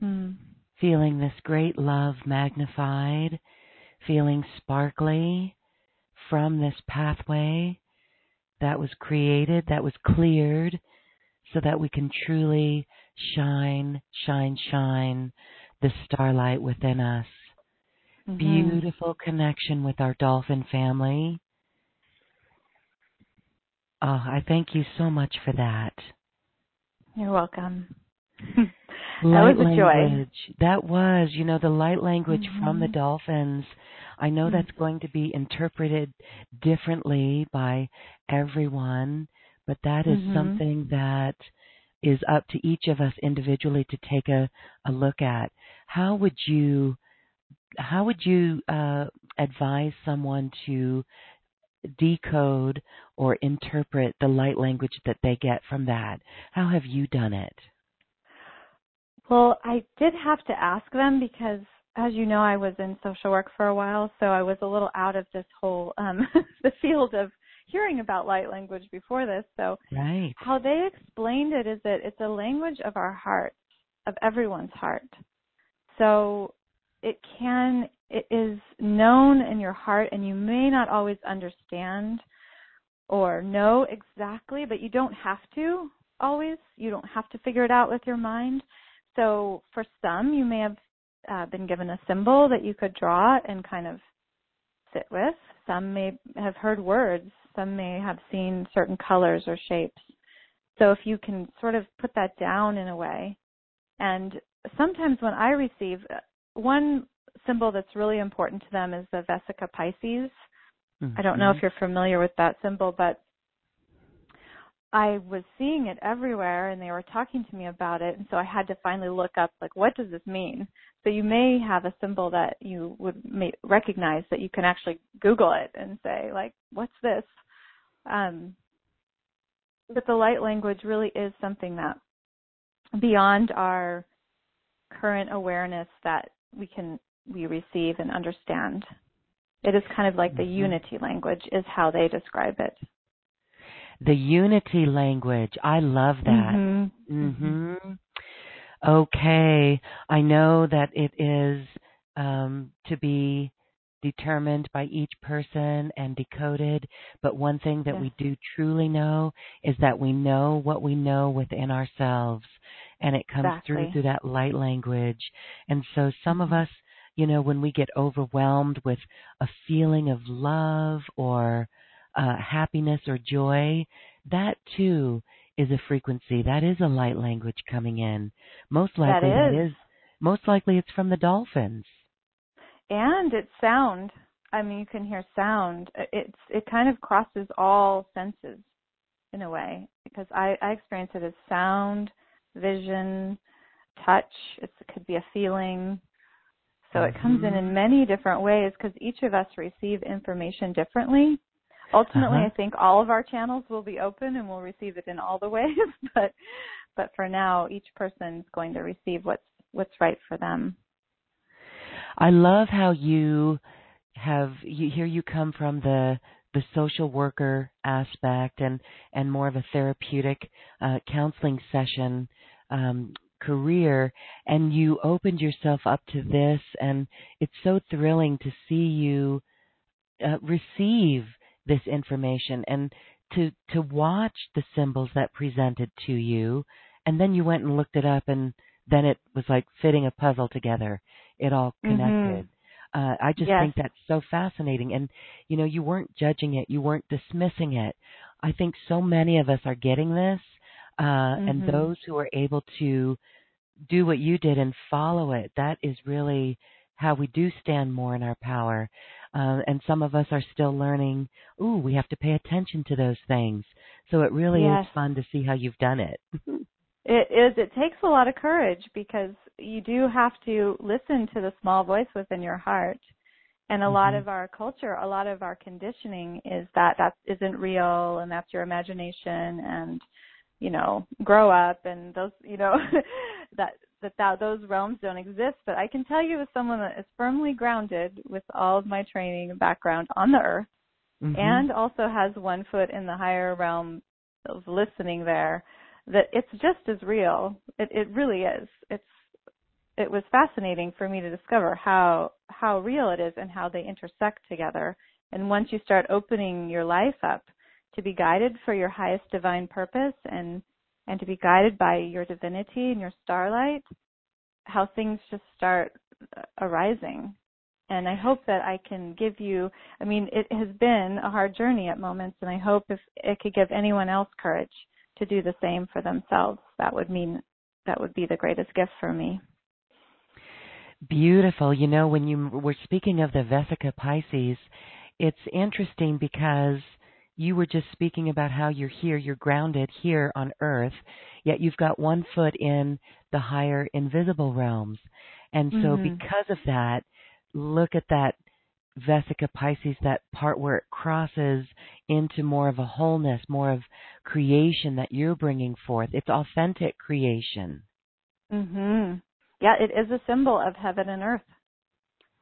Hmm. Feeling this great love magnified, feeling sparkly from this pathway that was created, that was cleared, so that we can truly shine, shine, shine the starlight within us. Mm-hmm. Beautiful connection with our dolphin family. Oh, I thank you so much for that. You're welcome. that was a language. Joy. That was, you know, the light language mm-hmm. from the mm-hmm. dolphins. I know mm-hmm. that's going to be interpreted differently by everyone, but that is mm-hmm. something that is up to each of us individually to take a, a look at. How would you how would you uh, advise someone to decode or interpret the light language that they get from that? How have you done it? Well, I did have to ask them because as you know, I was in social work for a while, so I was a little out of this whole um the field of hearing about light language before this. So right. how they explained it is that it's a language of our heart, of everyone's heart. So it can it is known in your heart and you may not always understand or know exactly, but you don't have to always. You don't have to figure it out with your mind. So for some, you may have uh, been given a symbol that you could draw and kind of sit with. Some may have heard words. Some may have seen certain colors or shapes. So if you can sort of put that down in a way. And sometimes when I receive uh, one symbol that's really important to them is the Vesica Pisces. Mm-hmm. I don't know if mm-hmm. you're familiar with that symbol, but I was seeing it everywhere and they were talking to me about it and so I had to finally look up like what does this mean? So you may have a symbol that you would may recognize that you can actually google it and say like what's this? Um but the light language really is something that beyond our current awareness that we can we receive and understand. It is kind of like the mm-hmm. unity language is how they describe it. The unity language. I love that. Mm-hmm. mm-hmm. Okay. I know that it is um, to be determined by each person and decoded, but one thing that yes. we do truly know is that we know what we know within ourselves and it comes exactly. through through that light language. And so some of mm-hmm. us, you know, when we get overwhelmed with a feeling of love or uh, happiness or joy, that too is a frequency. That is a light language coming in. Most likely that is. That is most likely it's from the dolphins. And it's sound. I mean, you can hear sound. It's it kind of crosses all senses in a way because I I experience it as sound, vision, touch. It could be a feeling. So it comes in in mm-hmm. many different ways because each of us receive information differently. Ultimately, uh-huh. I think all of our channels will be open and we'll receive it in all the ways. but but for now, each person is going to receive what's what's right for them. I love how you have you, here you come from the the social worker aspect and and more of a therapeutic uh, counseling session um, career and you opened yourself up to this and it's so thrilling to see you uh, receive this information and to to watch the symbols that presented to you and then you went and looked it up and then it was like fitting a puzzle together it all mm-hmm. connected. Uh i just yes. think that's so fascinating and you know you weren't judging it you weren't dismissing it i think so many of us are getting this uh mm-hmm. and those who are able to do what you did and follow it that is really how we do stand more in our power uh, and some of us are still learning, ooh, we have to pay attention to those things. So it really yes. is fun to see how you've done it. it is. It takes a lot of courage because you do have to listen to the small voice within your heart. And a mm-hmm. lot of our culture, a lot of our conditioning is that that isn't real and that's your imagination and you know, grow up and those, you know, that that, that those realms don't exist. But I can tell you, as someone that is firmly grounded with all of my training and background on the earth, mm-hmm. and also has one foot in the higher realm of listening there, that it's just as real. It, it really is. It's it was fascinating for me to discover how how real it is and how they intersect together. And once you start opening your life up to be guided for your highest divine purpose and and to be guided by your divinity and your starlight, how things just start uh, arising. And I hope that I can give you, I mean, it has been a hard journey at moments, and I hope if it could give anyone else courage to do the same for themselves, that would mean, that would be the greatest gift for me. Beautiful. You know, when you were speaking of the Vesica Pisces, it's interesting because you were just speaking about how you're here, you're grounded here on earth, yet you've got one foot in the higher invisible realms. And so mm-hmm. because of that, look at that Vesica Pisces, that part where it crosses into more of a wholeness, more of creation that you're bringing forth. It's authentic creation. Mm Mhm. Yeah, it is a symbol of heaven and earth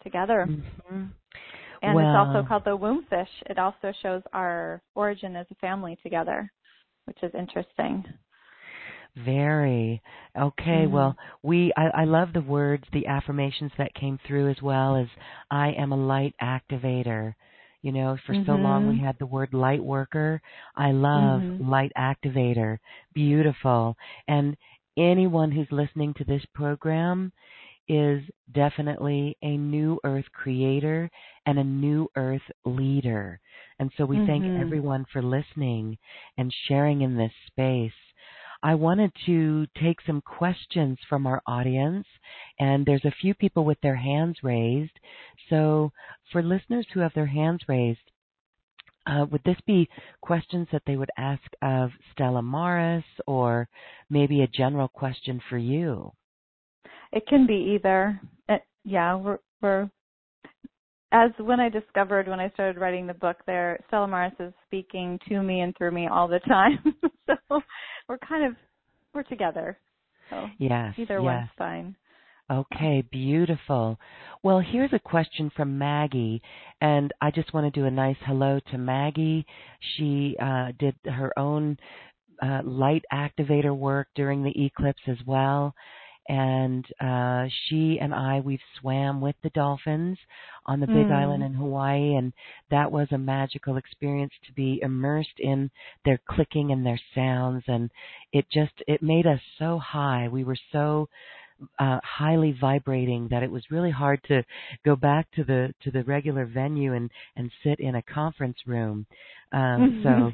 together. Mm-hmm. And well, it's also called the womb fish. It also shows our origin as a family together, which is interesting. Very okay. Mm-hmm. Well, we I, I love the words, the affirmations that came through as well as I am a light activator. You know, for mm-hmm. so long we had the word light worker. I love mm-hmm. light activator. Beautiful. And anyone who's listening to this program is definitely a new earth creator and a new earth leader. And so we thank Mm-hmm. everyone for listening and sharing in this space. I wanted to take some questions from our audience, and there's a few people with their hands raised. So, for listeners who have their hands raised, uh, would this be questions that they would ask of Stella Maris, or maybe a general question for you? It can be either. It, yeah, we're, we're as when I discovered when I started writing the book there, Stella Maris is speaking to me and through me all the time. so we're kind of we're together. So yes, either yes. one's fine. Okay, beautiful. Well, here's a question from Maggie, and I just want to do a nice hello to Maggie. She uh, did her own uh, light activator work during the eclipse as well. And uh, she and I, we've swam with the dolphins on the Big Mm. Island in Hawaii, and that was a magical experience to be immersed in their clicking and their sounds, and it just it made us so high. We were so uh, highly vibrating that it was really hard to go back to the to the regular venue and and sit in a conference room. Um, so,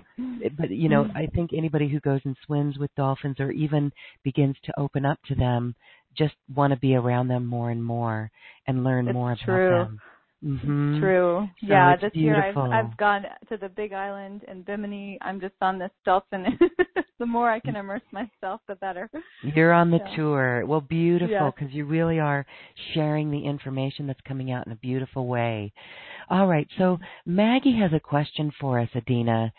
but you know, I think anybody who goes and swims with dolphins or even begins to open up to them just want to be around them more and more and learn It's more true. about them. Hmm True. So yeah, this year I've. I've gone to the Big Island and Bimini. I'm just on this dolphin. the more I can immerse myself, the better. You're on the Yeah. tour. Well, beautiful Yes. because you really are sharing the information that's coming out in a beautiful way. All right, so Maggie has a question for us, Adina.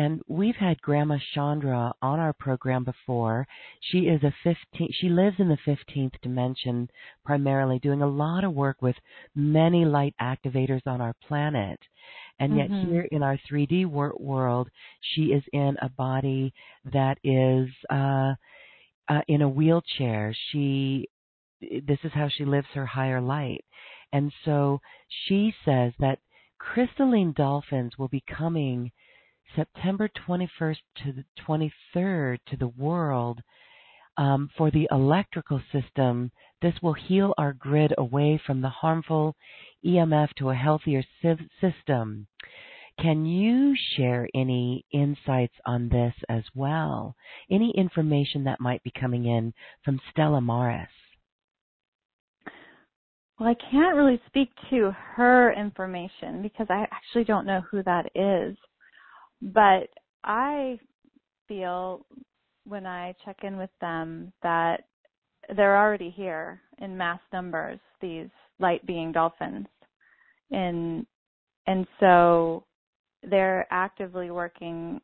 And we've had Grandma Chandra on our program before. She is a 15 she lives in the 15th dimension primarily doing a lot of work with many light activators on our planet. And yet Mhm. here in our 3D wor- world, she is in a body that is uh uh, in a wheelchair. She this is how she lives her higher light. And so she says that crystalline dolphins will be coming September 21st to the 23rd to the world um, for the electrical system. This will heal our grid away from the harmful EMF to a healthier sy- system. Can you share any insights on this as well? Any information that might be coming in from Stella Maris? Well, I can't really speak to her information because I actually don't know who that is. But I feel when I check in with them that they're already here in mass numbers, these light being dolphins. And and so they're actively working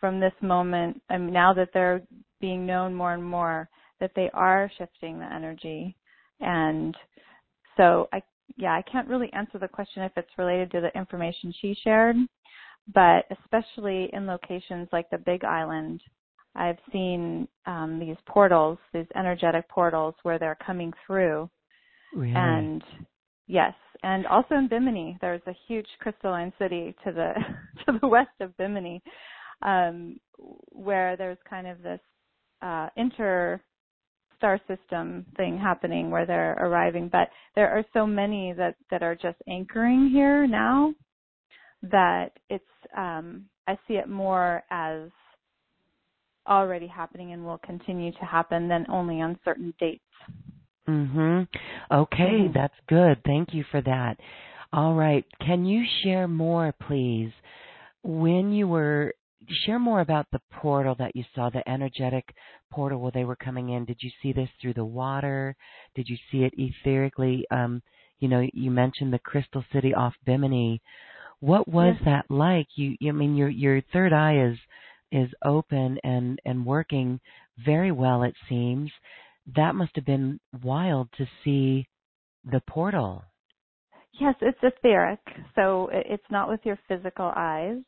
from this moment I mean, now that they're being known more and more that they are shifting the energy and so I yeah, I can't really answer the question if it's related to the information she shared, but especially in locations like the Big Island, I've seen um, these portals, these energetic portals where they're coming through. Really? And yes, and also in Bimini, there's a huge crystalline city to the to the west of Bimini, um, where there's kind of this uh, inter star system thing happening where they're arriving. But there are so many that that are just anchoring here now that it's um, I see it more as already happening and will continue to happen than only on certain dates. Mhm. Okay, Mhm. that's good. Thank you for that. All right. Can you share more, please? When you were share more about the portal that you saw, the energetic portal where they were coming in. Did you see this through the water? Did you see it etherically? Um, you know, you mentioned the Crystal City off Bimini. What was that like? You, you I mean your your third eye is is open and and working very well it seems. That must have been wild to see the portal. Yes, it's etheric, so it's not with your physical eyes.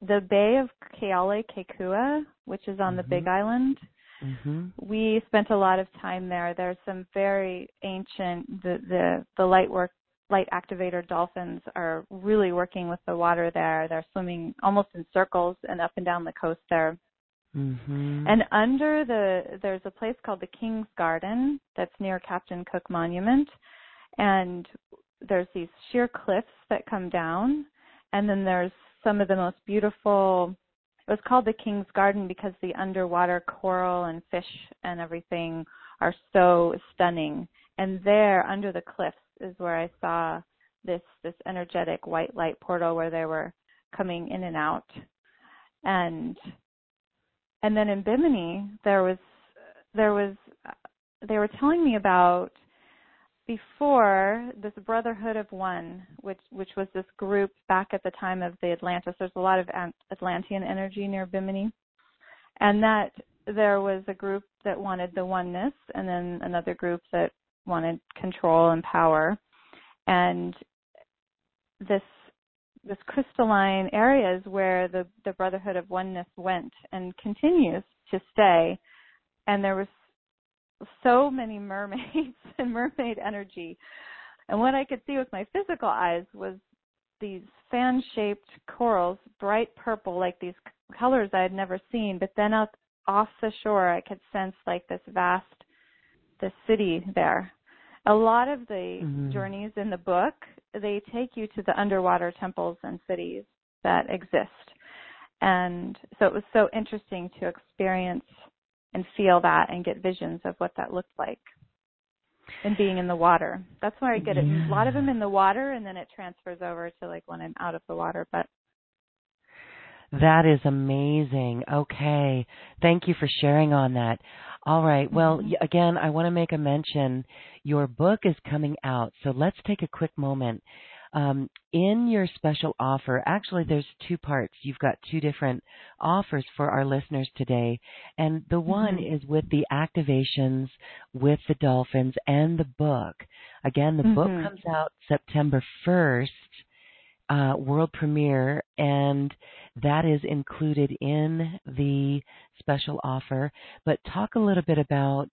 The Bay of Keale Kekua, which is on mm-hmm. the Big Island, mm-hmm. we spent a lot of time there. There's some very ancient the the the light work light activator dolphins are really working with the water there. They're swimming almost in circles and up and down the coast there. Mm-hmm. And under the there's a place called the King's Garden that's near Captain Cook Monument, and there's these sheer cliffs that come down, and then there's some of the most beautiful. It was called the King's Garden because the underwater coral and fish and everything are so stunning. And there, under the cliffs, is where I saw this this energetic white light portal where they were coming in and out. And and then in Bimini, there was there was they were telling me about before this Brotherhood of One, which which was this group back at the time of the Atlantis. There's a lot of Atlantean energy near Bimini, and that there was a group that wanted the oneness, and then another group that wanted control and power, and this this crystalline areas where the the Brotherhood of Oneness went and continues to stay, and there was so many mermaids and mermaid energy. And what I could see with my physical eyes was these fan shaped corals, bright purple, like these colors I had never seen. But then out off the shore, I could sense like this vast, the city there. A lot of the mm-hmm. journeys in the book, they take you to the underwater temples and cities that exist. And so it was so interesting to experience and feel that and get visions of what that looked like and being in the water. That's where I get it. A lot of them in the water and then it transfers over to like when I'm out of the water, but that is amazing. Okay. Thank you for sharing on that. All right. Well, again, I want to make a mention. Your book is coming out. So let's take a quick moment um, in your special offer, actually, there's two parts. You've got two different offers for our listeners today. And the one mm-hmm. is with the activations with the dolphins and the book. Again, the mm-hmm. book comes out September 1st, uh, world premiere, and that is included in the special offer. But talk a little bit about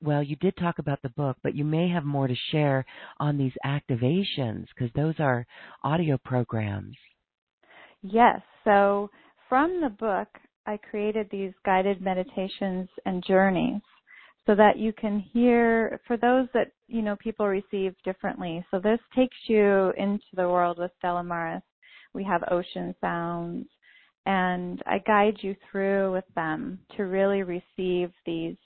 well, you did talk about the book, but you may have more to share on these activations because those are audio programs. Yes. So from the book, I created these guided meditations and journeys so that you can hear for those that you know people receive differently. So this takes you into the world with Stella Maris. We have ocean sounds and I guide you through with them to really receive these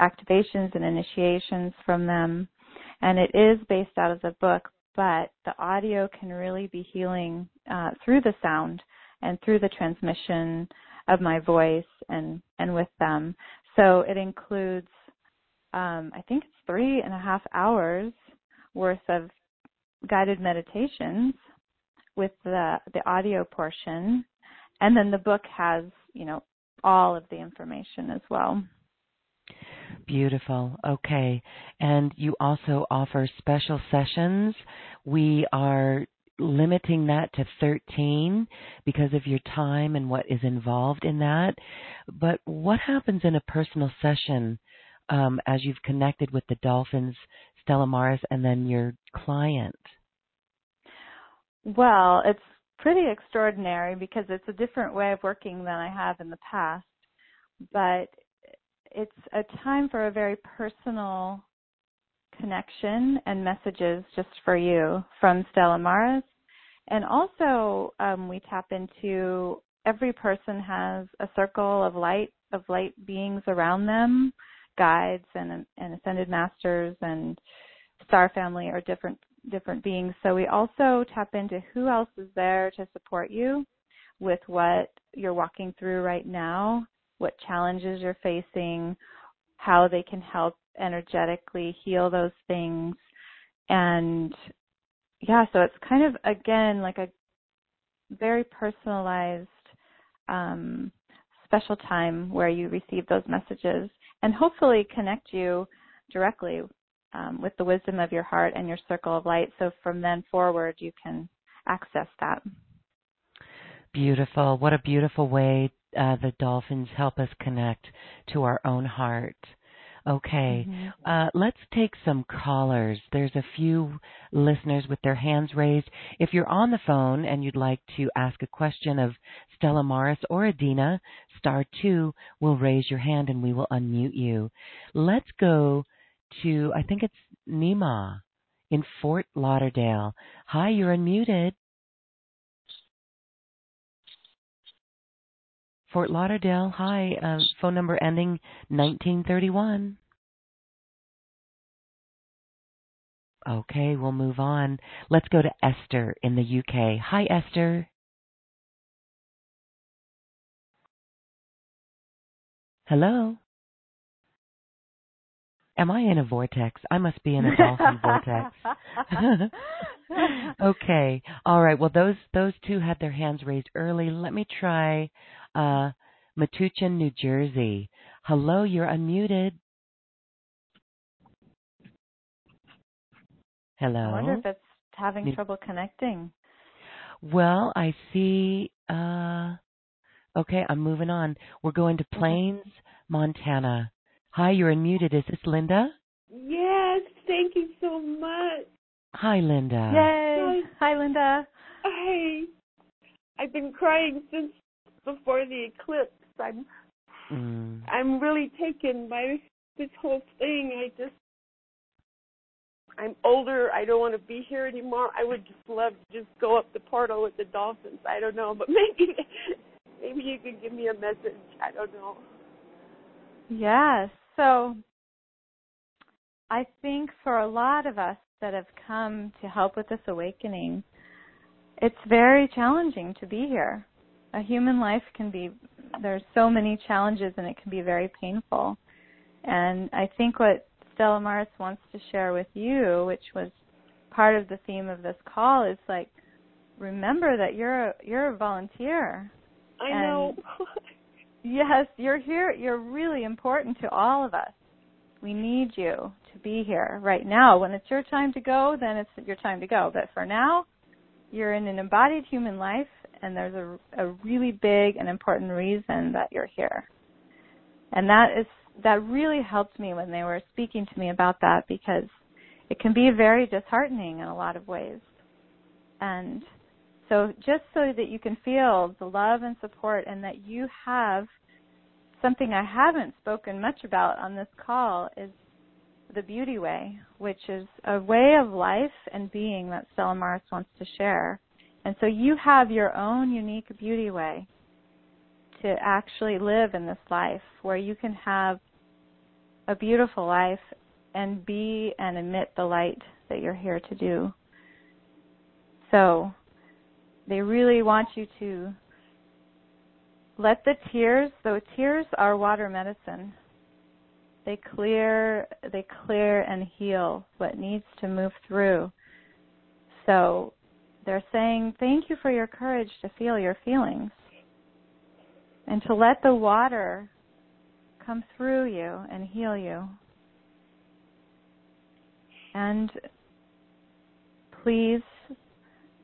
activations and initiations from them. And it is based out of the book, but the audio can really be healing uh, through the sound and through the transmission of my voice and, and with them. So it includes, um, I think it's three and a half hours worth of guided meditations with the, the audio portion. And then the book has, you know, all of the information as well. Beautiful. Okay. And you also offer special sessions. We are limiting that to 13 because of your time and what is involved in that. But what happens in a personal session um, as you've connected with the dolphins, Stella Maris, and then your client? Well, it's pretty extraordinary because it's a different way of working than I have in the past. But it's a time for a very personal connection and messages just for you from Stella Maris. And also, um, we tap into every person has a circle of light, of light beings around them, guides and, and ascended masters and star family or different different beings. So we also tap into who else is there to support you with what you're walking through right now what challenges you're facing, how they can help energetically heal those things. And yeah, so it's kind of again like a very personalized um, special time where you receive those messages and hopefully connect you directly um, with the wisdom of your heart and your circle of light. So from then forward, you can access that. Beautiful. What a beautiful way uh, the dolphins help us connect to our own heart. Okay, mm-hmm. uh, let's take some callers. There's a few listeners with their hands raised. If you're on the phone and you'd like to ask a question of Stella Maris or Adina, star two will raise your hand and we will unmute you. Let's go to, I think it's Nima in Fort Lauderdale. Hi, you're unmuted. Fort Lauderdale. Hi, uh, phone number ending 1931. Okay, we'll move on. Let's go to Esther in the UK. Hi, Esther. Hello. Am I in a vortex? I must be in a dolphin vortex. okay. All right. Well, those those two had their hands raised early. Let me try uh Metuchen, New Jersey. Hello, you're unmuted. Hello. I wonder if it's having New- trouble connecting. Well, I see uh okay, I'm moving on. We're going to Plains, Montana. Hi, you're unmuted. Is this Linda? Yes, thank you so much. Hi, Linda. Yay. Hi, Hi Linda. Hi. I've been crying since before the eclipse. I'm mm. I'm really taken by this whole thing. I just I'm older. I don't want to be here anymore. I would just love to just go up the portal with the dolphins. I don't know, but maybe maybe you could give me a message. I don't know. Yes. So I think for a lot of us that have come to help with this awakening, it's very challenging to be here. A human life can be, there's so many challenges and it can be very painful. And I think what Stella Maris wants to share with you, which was part of the theme of this call, is like, remember that you're a, you're a volunteer. I know. Yes, you're here. You're really important to all of us. We need you to be here right now. When it's your time to go, then it's your time to go. But for now, you're in an embodied human life, and there's a, a really big and important reason that you're here. And that is that really helped me when they were speaking to me about that because it can be very disheartening in a lot of ways. And so just so that you can feel the love and support and that you have something I haven't spoken much about on this call is the beauty way, which is a way of life and being that Stella Maris wants to share. And so you have your own unique beauty way to actually live in this life where you can have a beautiful life and be and emit the light that you're here to do. So they really want you to let the tears, though tears are water medicine, they clear they clear and heal what needs to move through. So they're saying, Thank you for your courage to feel your feelings. And to let the water come through you and heal you. And please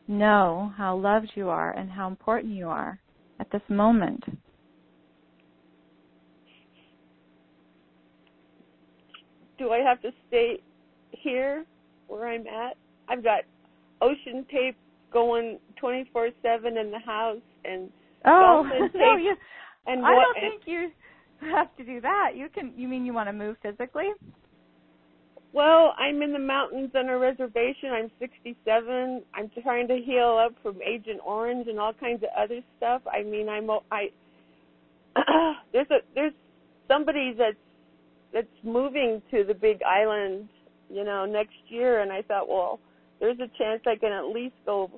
know how loved you are and how important you are at this moment. Do I have to stay here where I'm at? I've got ocean tape going 24/7 in the house and oh no you and I don't think you have to do that. You can you mean you want to move physically? Well, I'm in the mountains on a reservation. I'm 67. I'm trying to heal up from Agent Orange and all kinds of other stuff. I mean, I'm I there's a there's somebody that's that's moving to the Big Island, you know, next year, and I thought, well, there's a chance I can at least go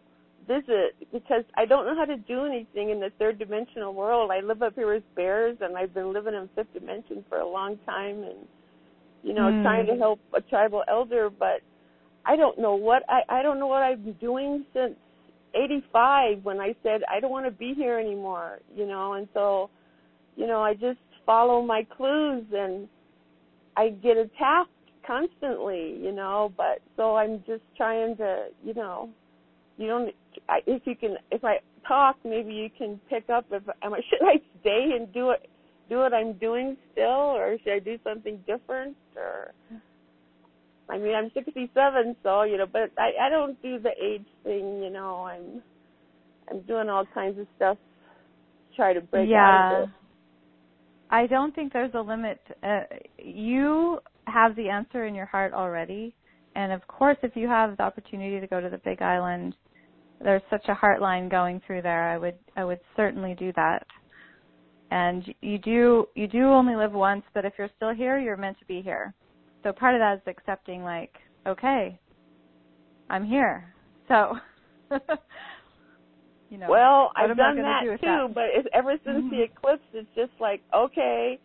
visit because I don't know how to do anything in the third dimensional world. I live up here with bears, and I've been living in fifth dimension for a long time, and you know, mm. trying to help a tribal elder, but I don't know what I I don't know what I've been doing since 85 when I said I don't want to be here anymore, you know, and so you know, I just follow my clues and I get a attacked constantly, you know. But so I'm just trying to, you know, you don't. I, if you can, if I talk, maybe you can pick up. If am I should I stay and do it, do what I'm doing still, or should I do something different? Or I mean, I'm 67, so you know, but I I don't do the age thing, you know. I'm I'm doing all kinds of stuff to try to break yeah. out of it. I don't think there's a limit. Uh, you have the answer in your heart already. And of course, if you have the opportunity to go to the Big Island, there's such a heart line going through there. I would I would certainly do that. And you do you do only live once, but if you're still here, you're meant to be here. So part of that is accepting like, okay, I'm here. So you know. Well, I've done do that do too, that? but it's, ever since mm-hmm. the eclipse, it's just like, okay,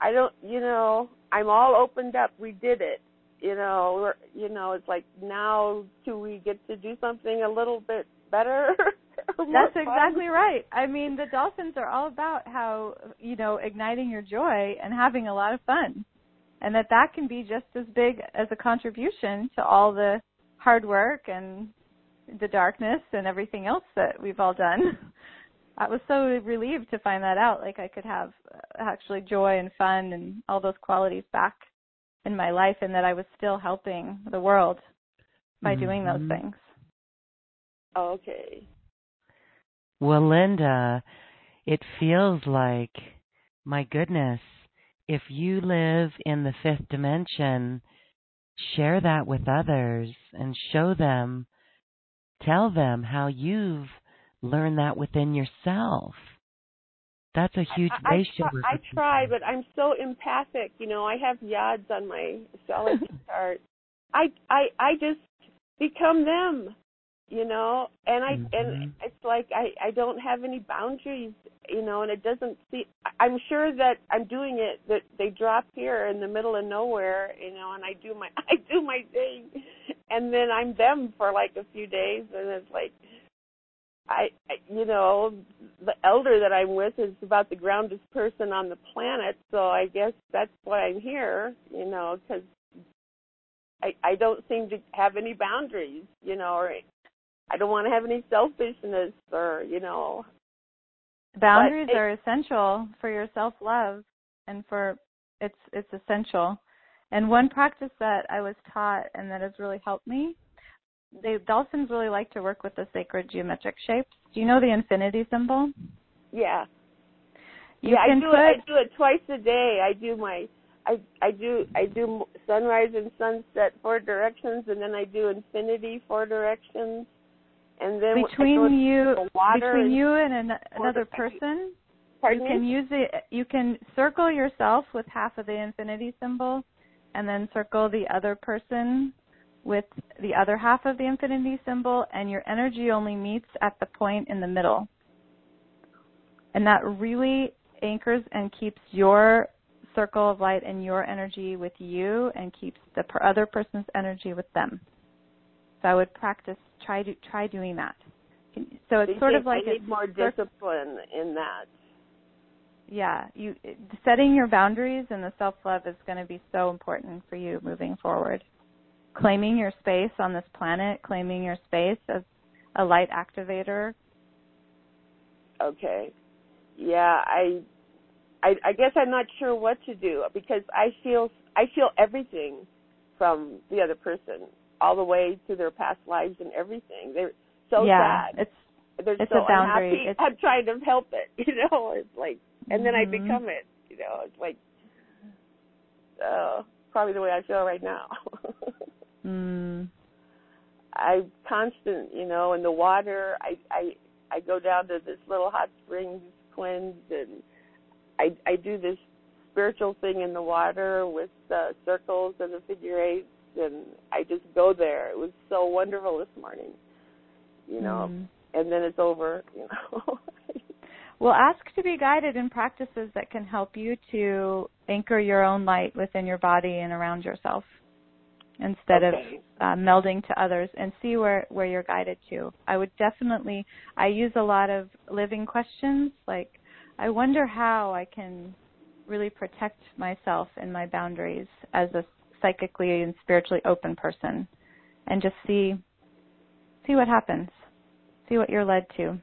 I don't, you know, I'm all opened up. We did it. You know, we're, you know, it's like now do we get to do something a little bit better? That's exactly right. I mean, the dolphins are all about how, you know, igniting your joy and having a lot of fun. And that that can be just as big as a contribution to all the hard work and the darkness and everything else that we've all done. I was so relieved to find that out. Like I could have uh, actually joy and fun and all those qualities back in my life, and that I was still helping the world by mm-hmm. doing those things. Okay. Well, Linda, it feels like, my goodness, if you live in the fifth dimension, share that with others and show them, tell them how you've learn that within yourself. That's a huge I, I. I, I try, but I'm so empathic. You know, I have yods on my astrology chart. I I I just become them, you know, and I mm-hmm. and it's like I I don't have any boundaries, you know, and it doesn't see. I'm sure that I'm doing it. That they drop here in the middle of nowhere, you know, and I do my I do my thing, and then I'm them for like a few days, and it's like I, you know, the elder that I'm with is about the groundest person on the planet, so I guess that's why I'm here, you know, because I, I don't seem to have any boundaries, you know, or I don't want to have any selfishness or, you know. Boundaries it, are essential for your self love and for it's it's essential. And one practice that I was taught and that has really helped me they dolphins really like to work with the sacred geometric shapes. Do you know the infinity symbol? Yeah. You yeah, I do put, it. I do it twice a day. I do my, I I do I do sunrise and sunset four directions, and then I do infinity four directions, and then between you between and you and an, another person, Pardon you can use it. You can circle yourself with half of the infinity symbol, and then circle the other person with the other half of the infinity symbol, and your energy only meets at the point in the middle. And that really anchors and keeps your circle of light and your energy with you and keeps the other person's energy with them. So I would practice, try, to, try doing that. So it's sort of like I need more discipline in that. Yeah, you setting your boundaries and the self love is going to be so important for you moving forward claiming your space on this planet, claiming your space as a light activator. Okay. Yeah, I I I guess I'm not sure what to do because I feel I feel everything from the other person all the way to their past lives and everything. They're so yeah, sad. It's They're it's so a boundary. unhappy. It's, I'm trying to help it, you know. It's like and then mm-hmm. I become it, you know. It's like uh probably the way I feel right now. Mm. I constant, you know, in the water. I I I go down to this little hot springs cleanse, and I I do this spiritual thing in the water with uh, circles and the figure eights, and I just go there. It was so wonderful this morning, you know. Mm. And then it's over, you know. well, ask to be guided in practices that can help you to anchor your own light within your body and around yourself instead okay. of uh, melding to others and see where where you're guided to. I would definitely I use a lot of living questions like I wonder how I can really protect myself and my boundaries as a psychically and spiritually open person and just see see what happens. See what you're led to.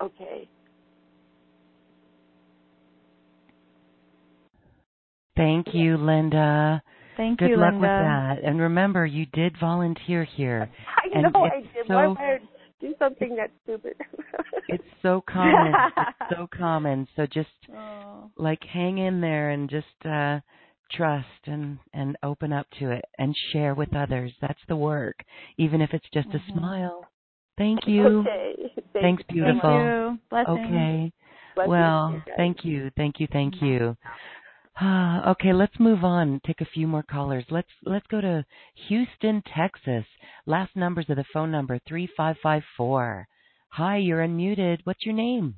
Okay. Thank you, Linda. Thank Good you, luck Linda. with that. And remember, you did volunteer here. I And know I did. so- Why would I do something that's stupid? It's so common. it's so common. So just Oh. like hang in there and just uh trust and and open up to it and share with others. That's the work. Even if it's just Mhm. a smile. Thank you. Okay. Thank Thanks, beautiful. Thank you. Blessings. Okay. Bless you, well, you thank you, thank you, thank you. Ah, okay, let's move on. Take a few more callers. Let's let's go to Houston, Texas. Last numbers of the phone number three five five four. Hi, you're unmuted. What's your name?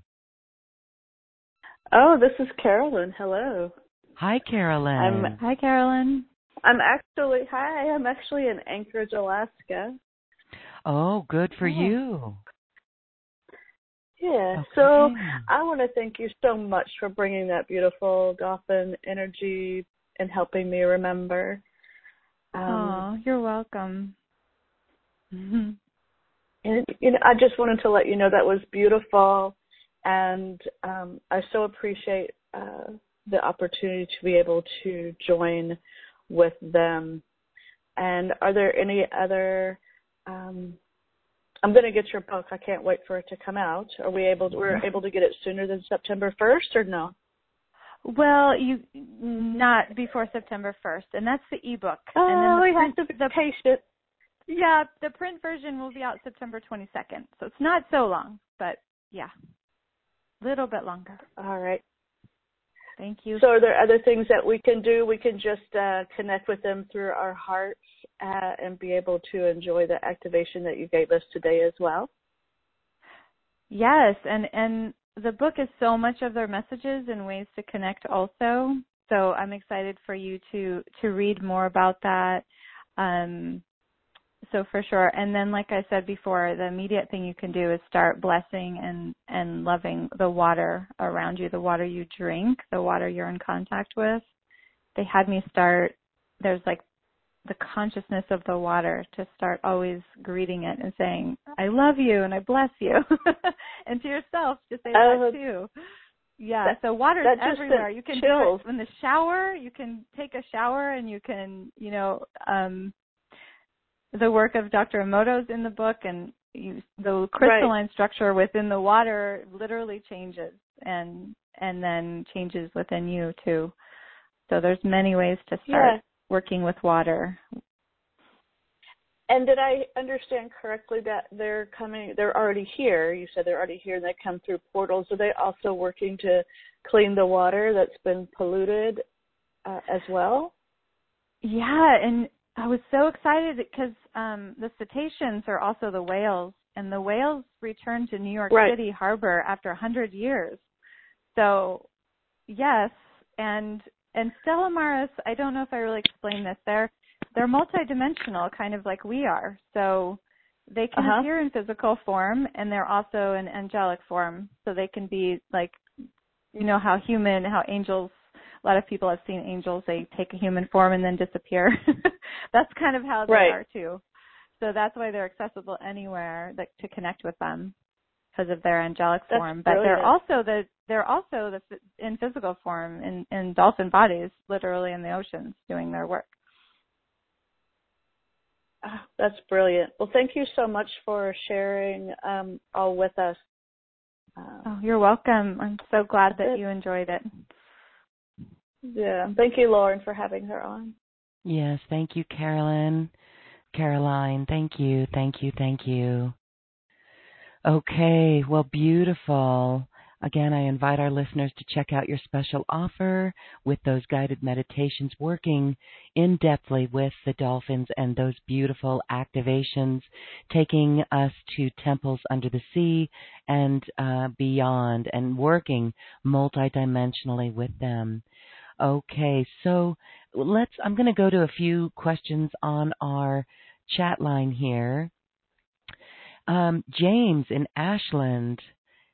Oh, this is Carolyn. Hello. Hi, Carolyn. I'm- Hi, Carolyn. I'm actually hi. I'm actually in Anchorage, Alaska. oh, good for Oh. you. Yeah. Okay. So I want to thank you so much for bringing that beautiful dolphin energy and helping me remember. Um, oh, you're welcome. And you know, I just wanted to let you know that was beautiful, and um, I so appreciate uh, the opportunity to be able to join with them. And are there any other? Um, I'm going to get your book. I can't wait for it to come out. Are we able? To, we're able to get it sooner than September 1st, or no? Well, you not before September 1st, and that's the ebook. and then Oh, the we print, have to be the, patient. yeah, the print version will be out September 22nd. So it's not so long, but yeah, a little bit longer. All right. Thank you. So, are there other things that we can do? We can just uh, connect with them through our hearts uh, and be able to enjoy the activation that you gave us today as well. Yes, and and the book is so much of their messages and ways to connect also. So I'm excited for you to to read more about that. Um so for sure. And then like I said before, the immediate thing you can do is start blessing and and loving the water around you, the water you drink, the water you're in contact with. They had me start there's like the consciousness of the water to start always greeting it and saying, I love you and I bless you. and to yourself to say Oh, that too. Yeah, that- so water's everywhere. You can chills. do it in the shower, you can take a shower and you can, you know, um the work of Dr. Emoto's in the book and you, the crystalline structure within the water literally changes and and then changes within you too. So there's many ways to start Yeah. working with water. And did I understand correctly that they're coming? They're already here. You said they're already here, and they come through portals. Are they also working to clean the water that's been polluted uh, as well? Yeah, and I was so excited because um, the cetaceans are also the whales, and the whales returned to New York Right. City harbor after a hundred years. So, yes, and and Stella Maris, I don't know if I really explained this. They're they're multidimensional, kind of like we are. So they can Uh-huh. appear in physical form, and they're also in angelic form. So they can be like, you know, how human, how angels a lot of people have seen angels they take a human form and then disappear. That's kind of how they Right. are too. So that's why they're accessible anywhere that, to connect with them because of their angelic That's form. But they're also the they're also the in physical form in in dolphin bodies literally in the oceans doing their work. Ah, that's brilliant. Well, thank you so much for sharing um, all with us. Um, oh you're welcome. I'm so glad that you enjoyed it Yeah. Thank you, Lauren, for having her on. Yes, thank you, Carolyn. Caroline, thank you, thank you, thank you. Okay, well, beautiful. Again, I invite our listeners to check out your special offer with those guided meditations working in depthly with the dolphins and those beautiful activations, taking us to temples under the sea and uh, beyond and working multidimensionally with them. Okay, so let's, I'm going to go to a few questions on our chat line here. Um, James in Ashland,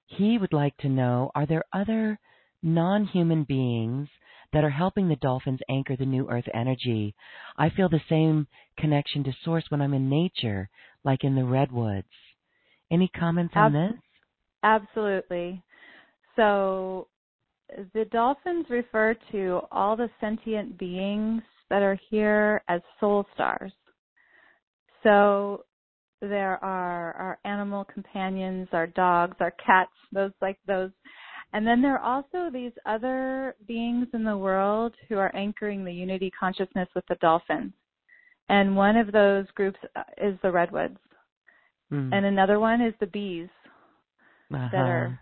he would like to know Are there other non human beings that are helping the dolphins anchor the new earth energy. I feel the same connection to source when I'm in nature, like in the redwoods. Any comments on this? Absolutely. So the dolphins refer to all the sentient beings that are here as soul stars. So there are our animal companions, our dogs, our cats, those like those. And then there are also these other beings in the world who are anchoring the unity consciousness with the dolphins. And one of those groups uh, is the redwoods. Mm. And another one is the bees uh-huh. that are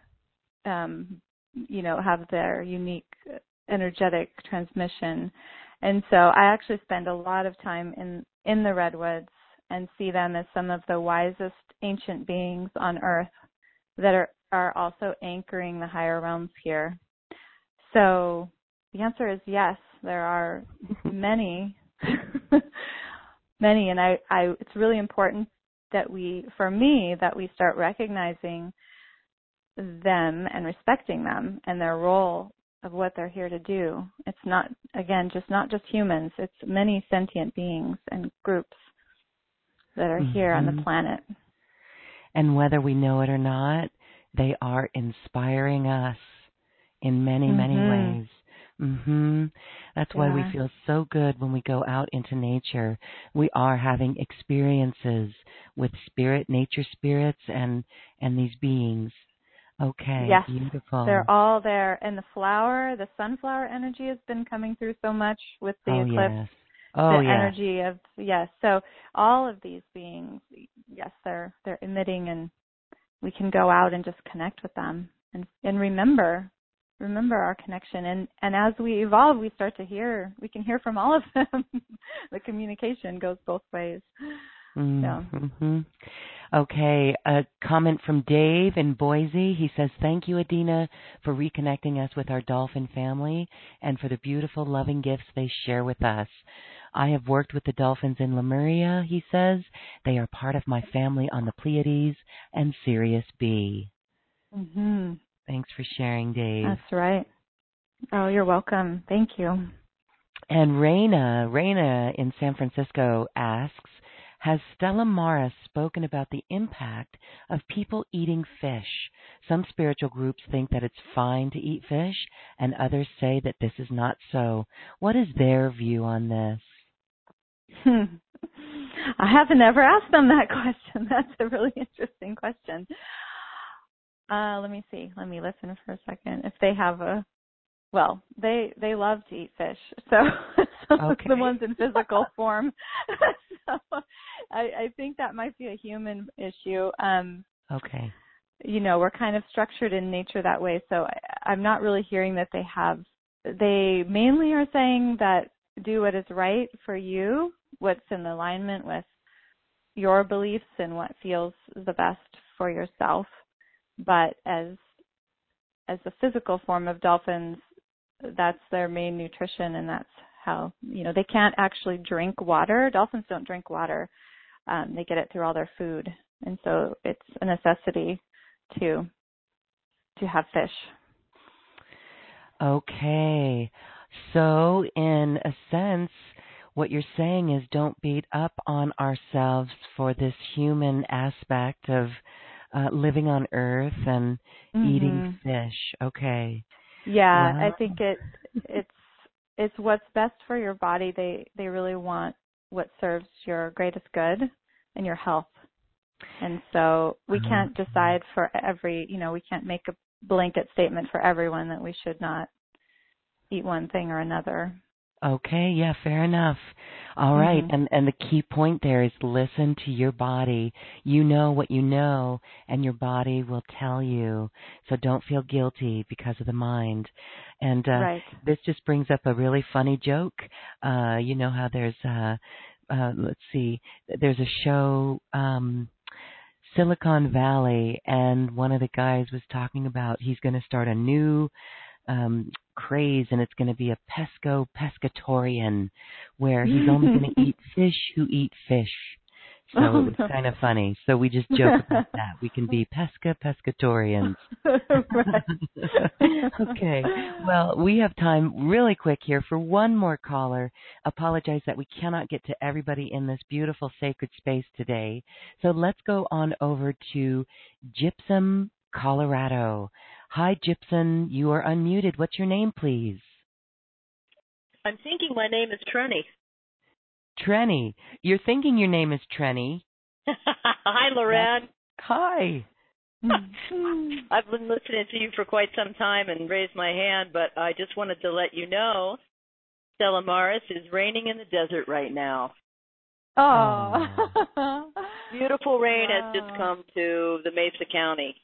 um you know have their unique uh, energetic transmission and so i actually spend a lot of time in in the redwoods and see them as some of the wisest ancient beings on earth that are, are also anchoring the higher realms here. So the answer is yes, there are many, many, and I, I, it's really important that we, for me, that we start recognizing them and respecting them and their role of what they're here to do. It's not, again, just not just humans, it's many sentient beings and groups that are here mm-hmm. on the mm-hmm. planet. And whether we know it or not, they are inspiring us in many, mm-hmm. many ways. Mhm. That's yeah. why we feel so good when we go out into nature. We are having experiences with spirit, nature spirits and and these beings. Okay, yes, beautiful. They're all there. And the flower, the sunflower energy has been coming through so much with the oh, eclipse. Yes oh, the yeah. energy of yes. So all of these beings, yes, they're they're emitting, and we can go out and just connect with them and and remember remember our connection and and as we evolve we start to hear we can hear from all of them the communication goes both ways mm-hmm. okay a comment from dave in boise he says thank you adina for reconnecting us with our dolphin family and for the beautiful loving gifts they share with us I have worked with the dolphins in Lemuria, he says. They are part of my family on the Pleiades and Sirius B. Mm-hmm. Thanks for sharing, Dave. That's right. Oh, you're welcome. Thank you. And Raina, Raina in San Francisco asks, has Stella Maris spoken about the impact of people eating fish? Some spiritual groups think that it's fine to eat fish, and others say that this is not so. What is their view on this? Hmm. I haven't ever asked them that question. That's a really interesting question. Uh, let me see. Let me listen for a second. If they have a, well, they they love to eat fish. So, okay. the ones in physical form. I I think that might be a human issue. Um, okay. You know, we're kind of structured in nature that way. So I, I'm not really hearing that they have. They mainly are saying that do what is right for you, what's in alignment with your beliefs and what feels the best for yourself. But as as a physical form of dolphins, that's their main nutrition and that's how you know they can't actually drink water. Dolphins don't drink water. Um, they get it through all their food. And so it's a necessity to to have fish. Okay. So, in a sense, what you're saying is don't beat up on ourselves for this human aspect of uh, living on Earth and mm-hmm. eating fish. Okay. Yeah, I think it it's it's what's best for your body. They they really want what serves your greatest good and your health. And so we uh-huh. can't decide for every, you know, we can't make a blanket statement for everyone that we should not eat one thing or another. Okay, yeah, fair enough. All right, mm-hmm. and and the key point there is listen to your body. You know what you know, and your body will tell you. So don't feel guilty because of the mind. And uh, right. this just brings up a really funny joke. Uh, you know how there's uh, uh, let's see, there's a show. Um, Silicon Valley, and one of the guys was talking about he's going to start a new um, craze, and it's going to be a pesco pescatarian, where he's only going to eat fish who eat fish. So oh, it was kind of funny. So we just joke about that. We can be pesca pescatarians. okay. Well, we have time really quick here for one more caller. Apologize that we cannot get to everybody in this beautiful sacred space today. So let's go on over to Gypsum, Colorado. Hi, Gypsum. You are unmuted. What's your name, please? I'm thinking my name is Trenny. Trenny. You're thinking your name is Trenny. Hi, Lauren. Hi. Mm-hmm. I've been listening to you for quite some time and raised my hand, but I just wanted to let you know Stella Maris is raining in the desert right now. Oh. Beautiful rain has just come to the Mesa County.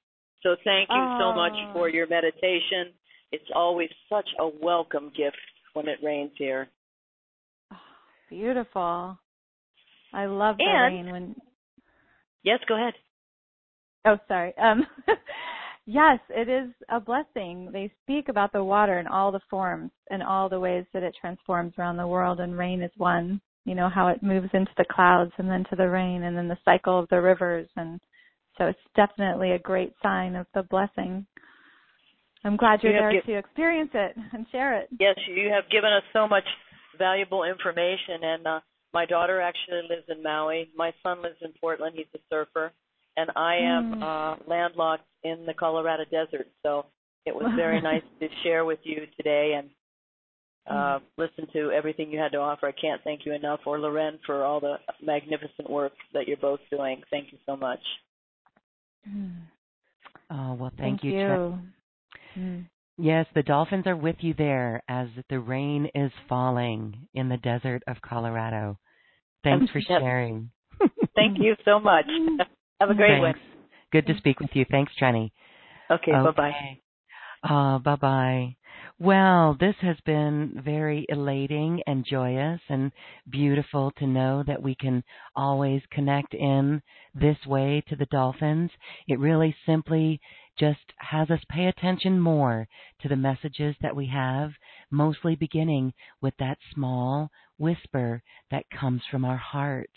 So thank you so much Oh. for your meditation. It's always such a welcome gift when it rains here. Beautiful. I love the And- rain when Yes, go ahead. Oh, sorry. Um yes, it is a blessing. They speak about the water in all the forms and all the ways that it transforms around the world and rain is one. You know how it moves into the clouds and then to the rain and then the cycle of the rivers and so it's definitely a great sign of the blessing. I'm glad you're You there giv- to experience it and share it. Yes, you have given us so much valuable information. And uh, my daughter actually lives in Maui. My son lives in Portland. He's a surfer, and I am Mm. uh, landlocked in the Colorado desert. So it was very nice to share with you today and uh, listen to everything you had to offer. I can't thank you enough, or Lauren for all the magnificent work that you're both doing. Thank you so much. Mm. Oh, well, Thank, thank, you, you. Mm. Yes, the dolphins are with you there as the rain is falling in the desert of Colorado. Thanks for Yep. sharing. Thank you so much. Have a great Thanks. Good to speak with you. Thanks, Trenny. one. Okay, bye bye. Okay. Uh, bye bye. Well, this has been very elating and joyous and beautiful to know that we can always connect in this way to the dolphins. It really simply just has us pay attention more to the messages that we have, mostly beginning with that small whisper that comes from our heart.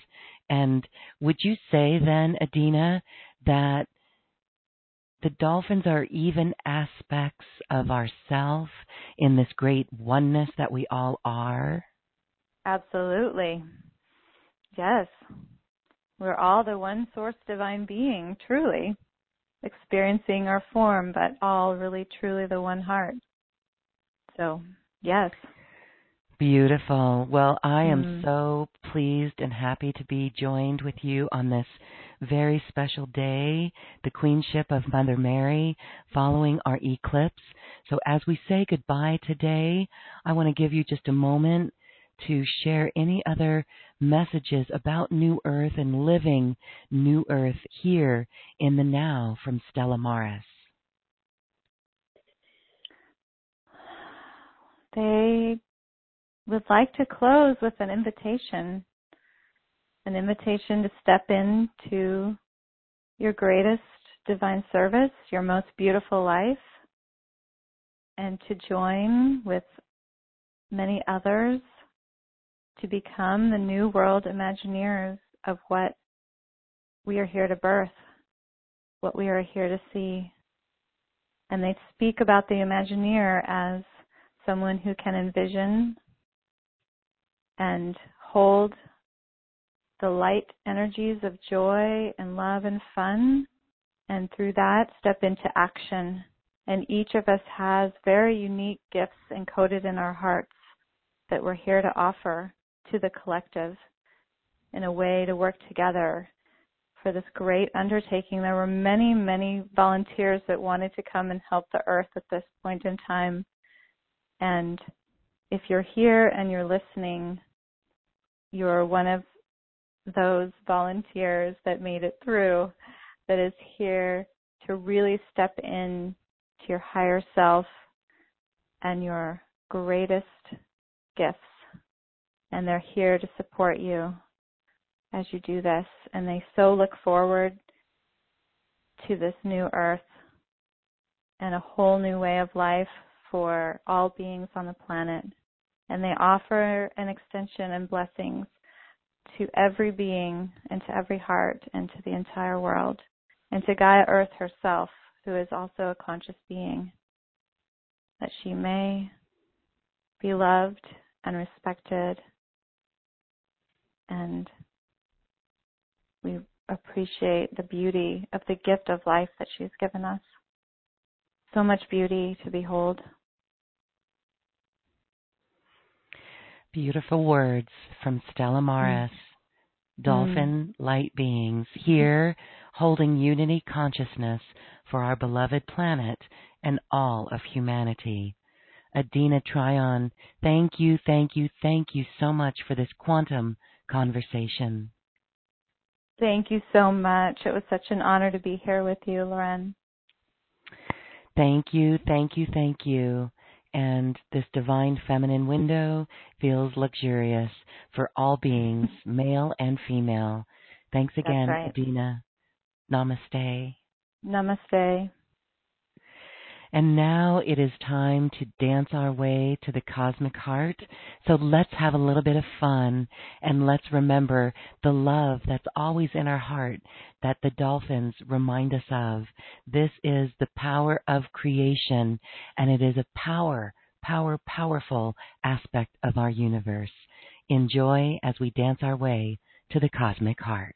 And would you say then, Adina, that the dolphins are even aspects of ourself in this great oneness that we all are. Absolutely. Yes. We're all the one source divine being, truly, experiencing our form, but all really truly the one heart. So, yes. Beautiful. Well, I am Mm. so pleased and happy to be joined with you on this very special day, the Queenship of Mother Mary, following our eclipse. So, as we say goodbye today, I want to give you just a moment to share any other messages about New Earth and living New Earth here in the now from Stella Maris. They would like to close with an invitation an invitation to step into your greatest divine service, your most beautiful life, and to join with many others to become the new world imagineers of what we are here to birth, what we are here to see. And they speak about the Imagineer as someone who can envision and hold the light energies of joy and love and fun, and through that step into action. And each of us has very unique gifts encoded in our hearts that we're here to offer to the collective in a way to work together for this great undertaking. There were many, many volunteers that wanted to come and help the earth at this point in time. And if you're here and you're listening, you're one of those volunteers that made it through that is here to really step in to your higher self and your greatest gifts. And they're here to support you as you do this. And they so look forward to this new earth and a whole new way of life for all beings on the planet. And they offer an extension and blessings to every being and to every heart and to the entire world and to Gaia Earth herself, who is also a conscious being, that she may be loved and respected and we appreciate the beauty of the gift of life that she's given us. So much beauty to behold. Beautiful words from Stella Maris, mm. dolphin mm. light beings, here holding unity consciousness for our beloved planet and all of humanity. Adina Tryon, thank you, thank you, thank you so much for this quantum conversation. Thank you so much. It was such an honor to be here with you, Lauren. Thank you, thank you, thank you. And this divine feminine window feels luxurious for all beings, male and female. Thanks again, right. Adina. Namaste. Namaste. And now it is time to dance our way to the cosmic heart. So let's have a little bit of fun and let's remember the love that's always in our heart that the dolphins remind us of. This is the power of creation and it is a power, power, powerful aspect of our universe. Enjoy as we dance our way to the cosmic heart.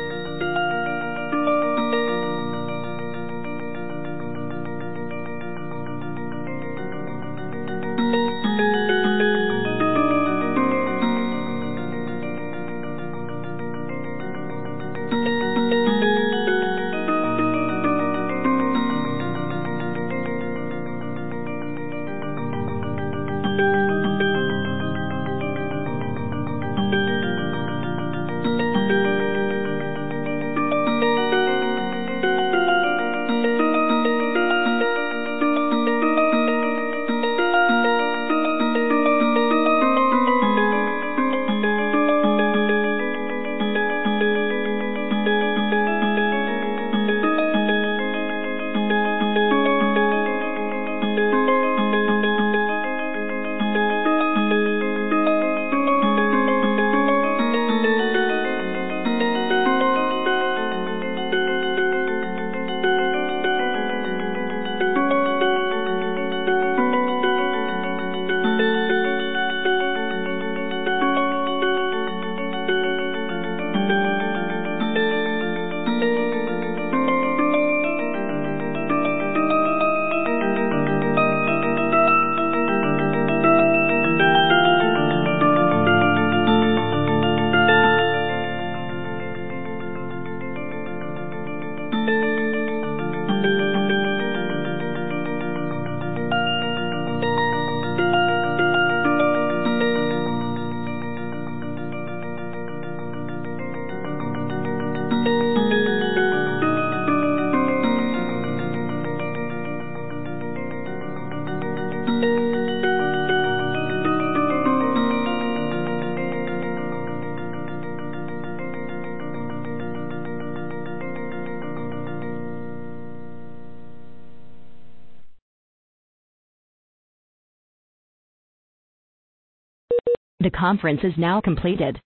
Conference is now completed.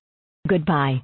Goodbye.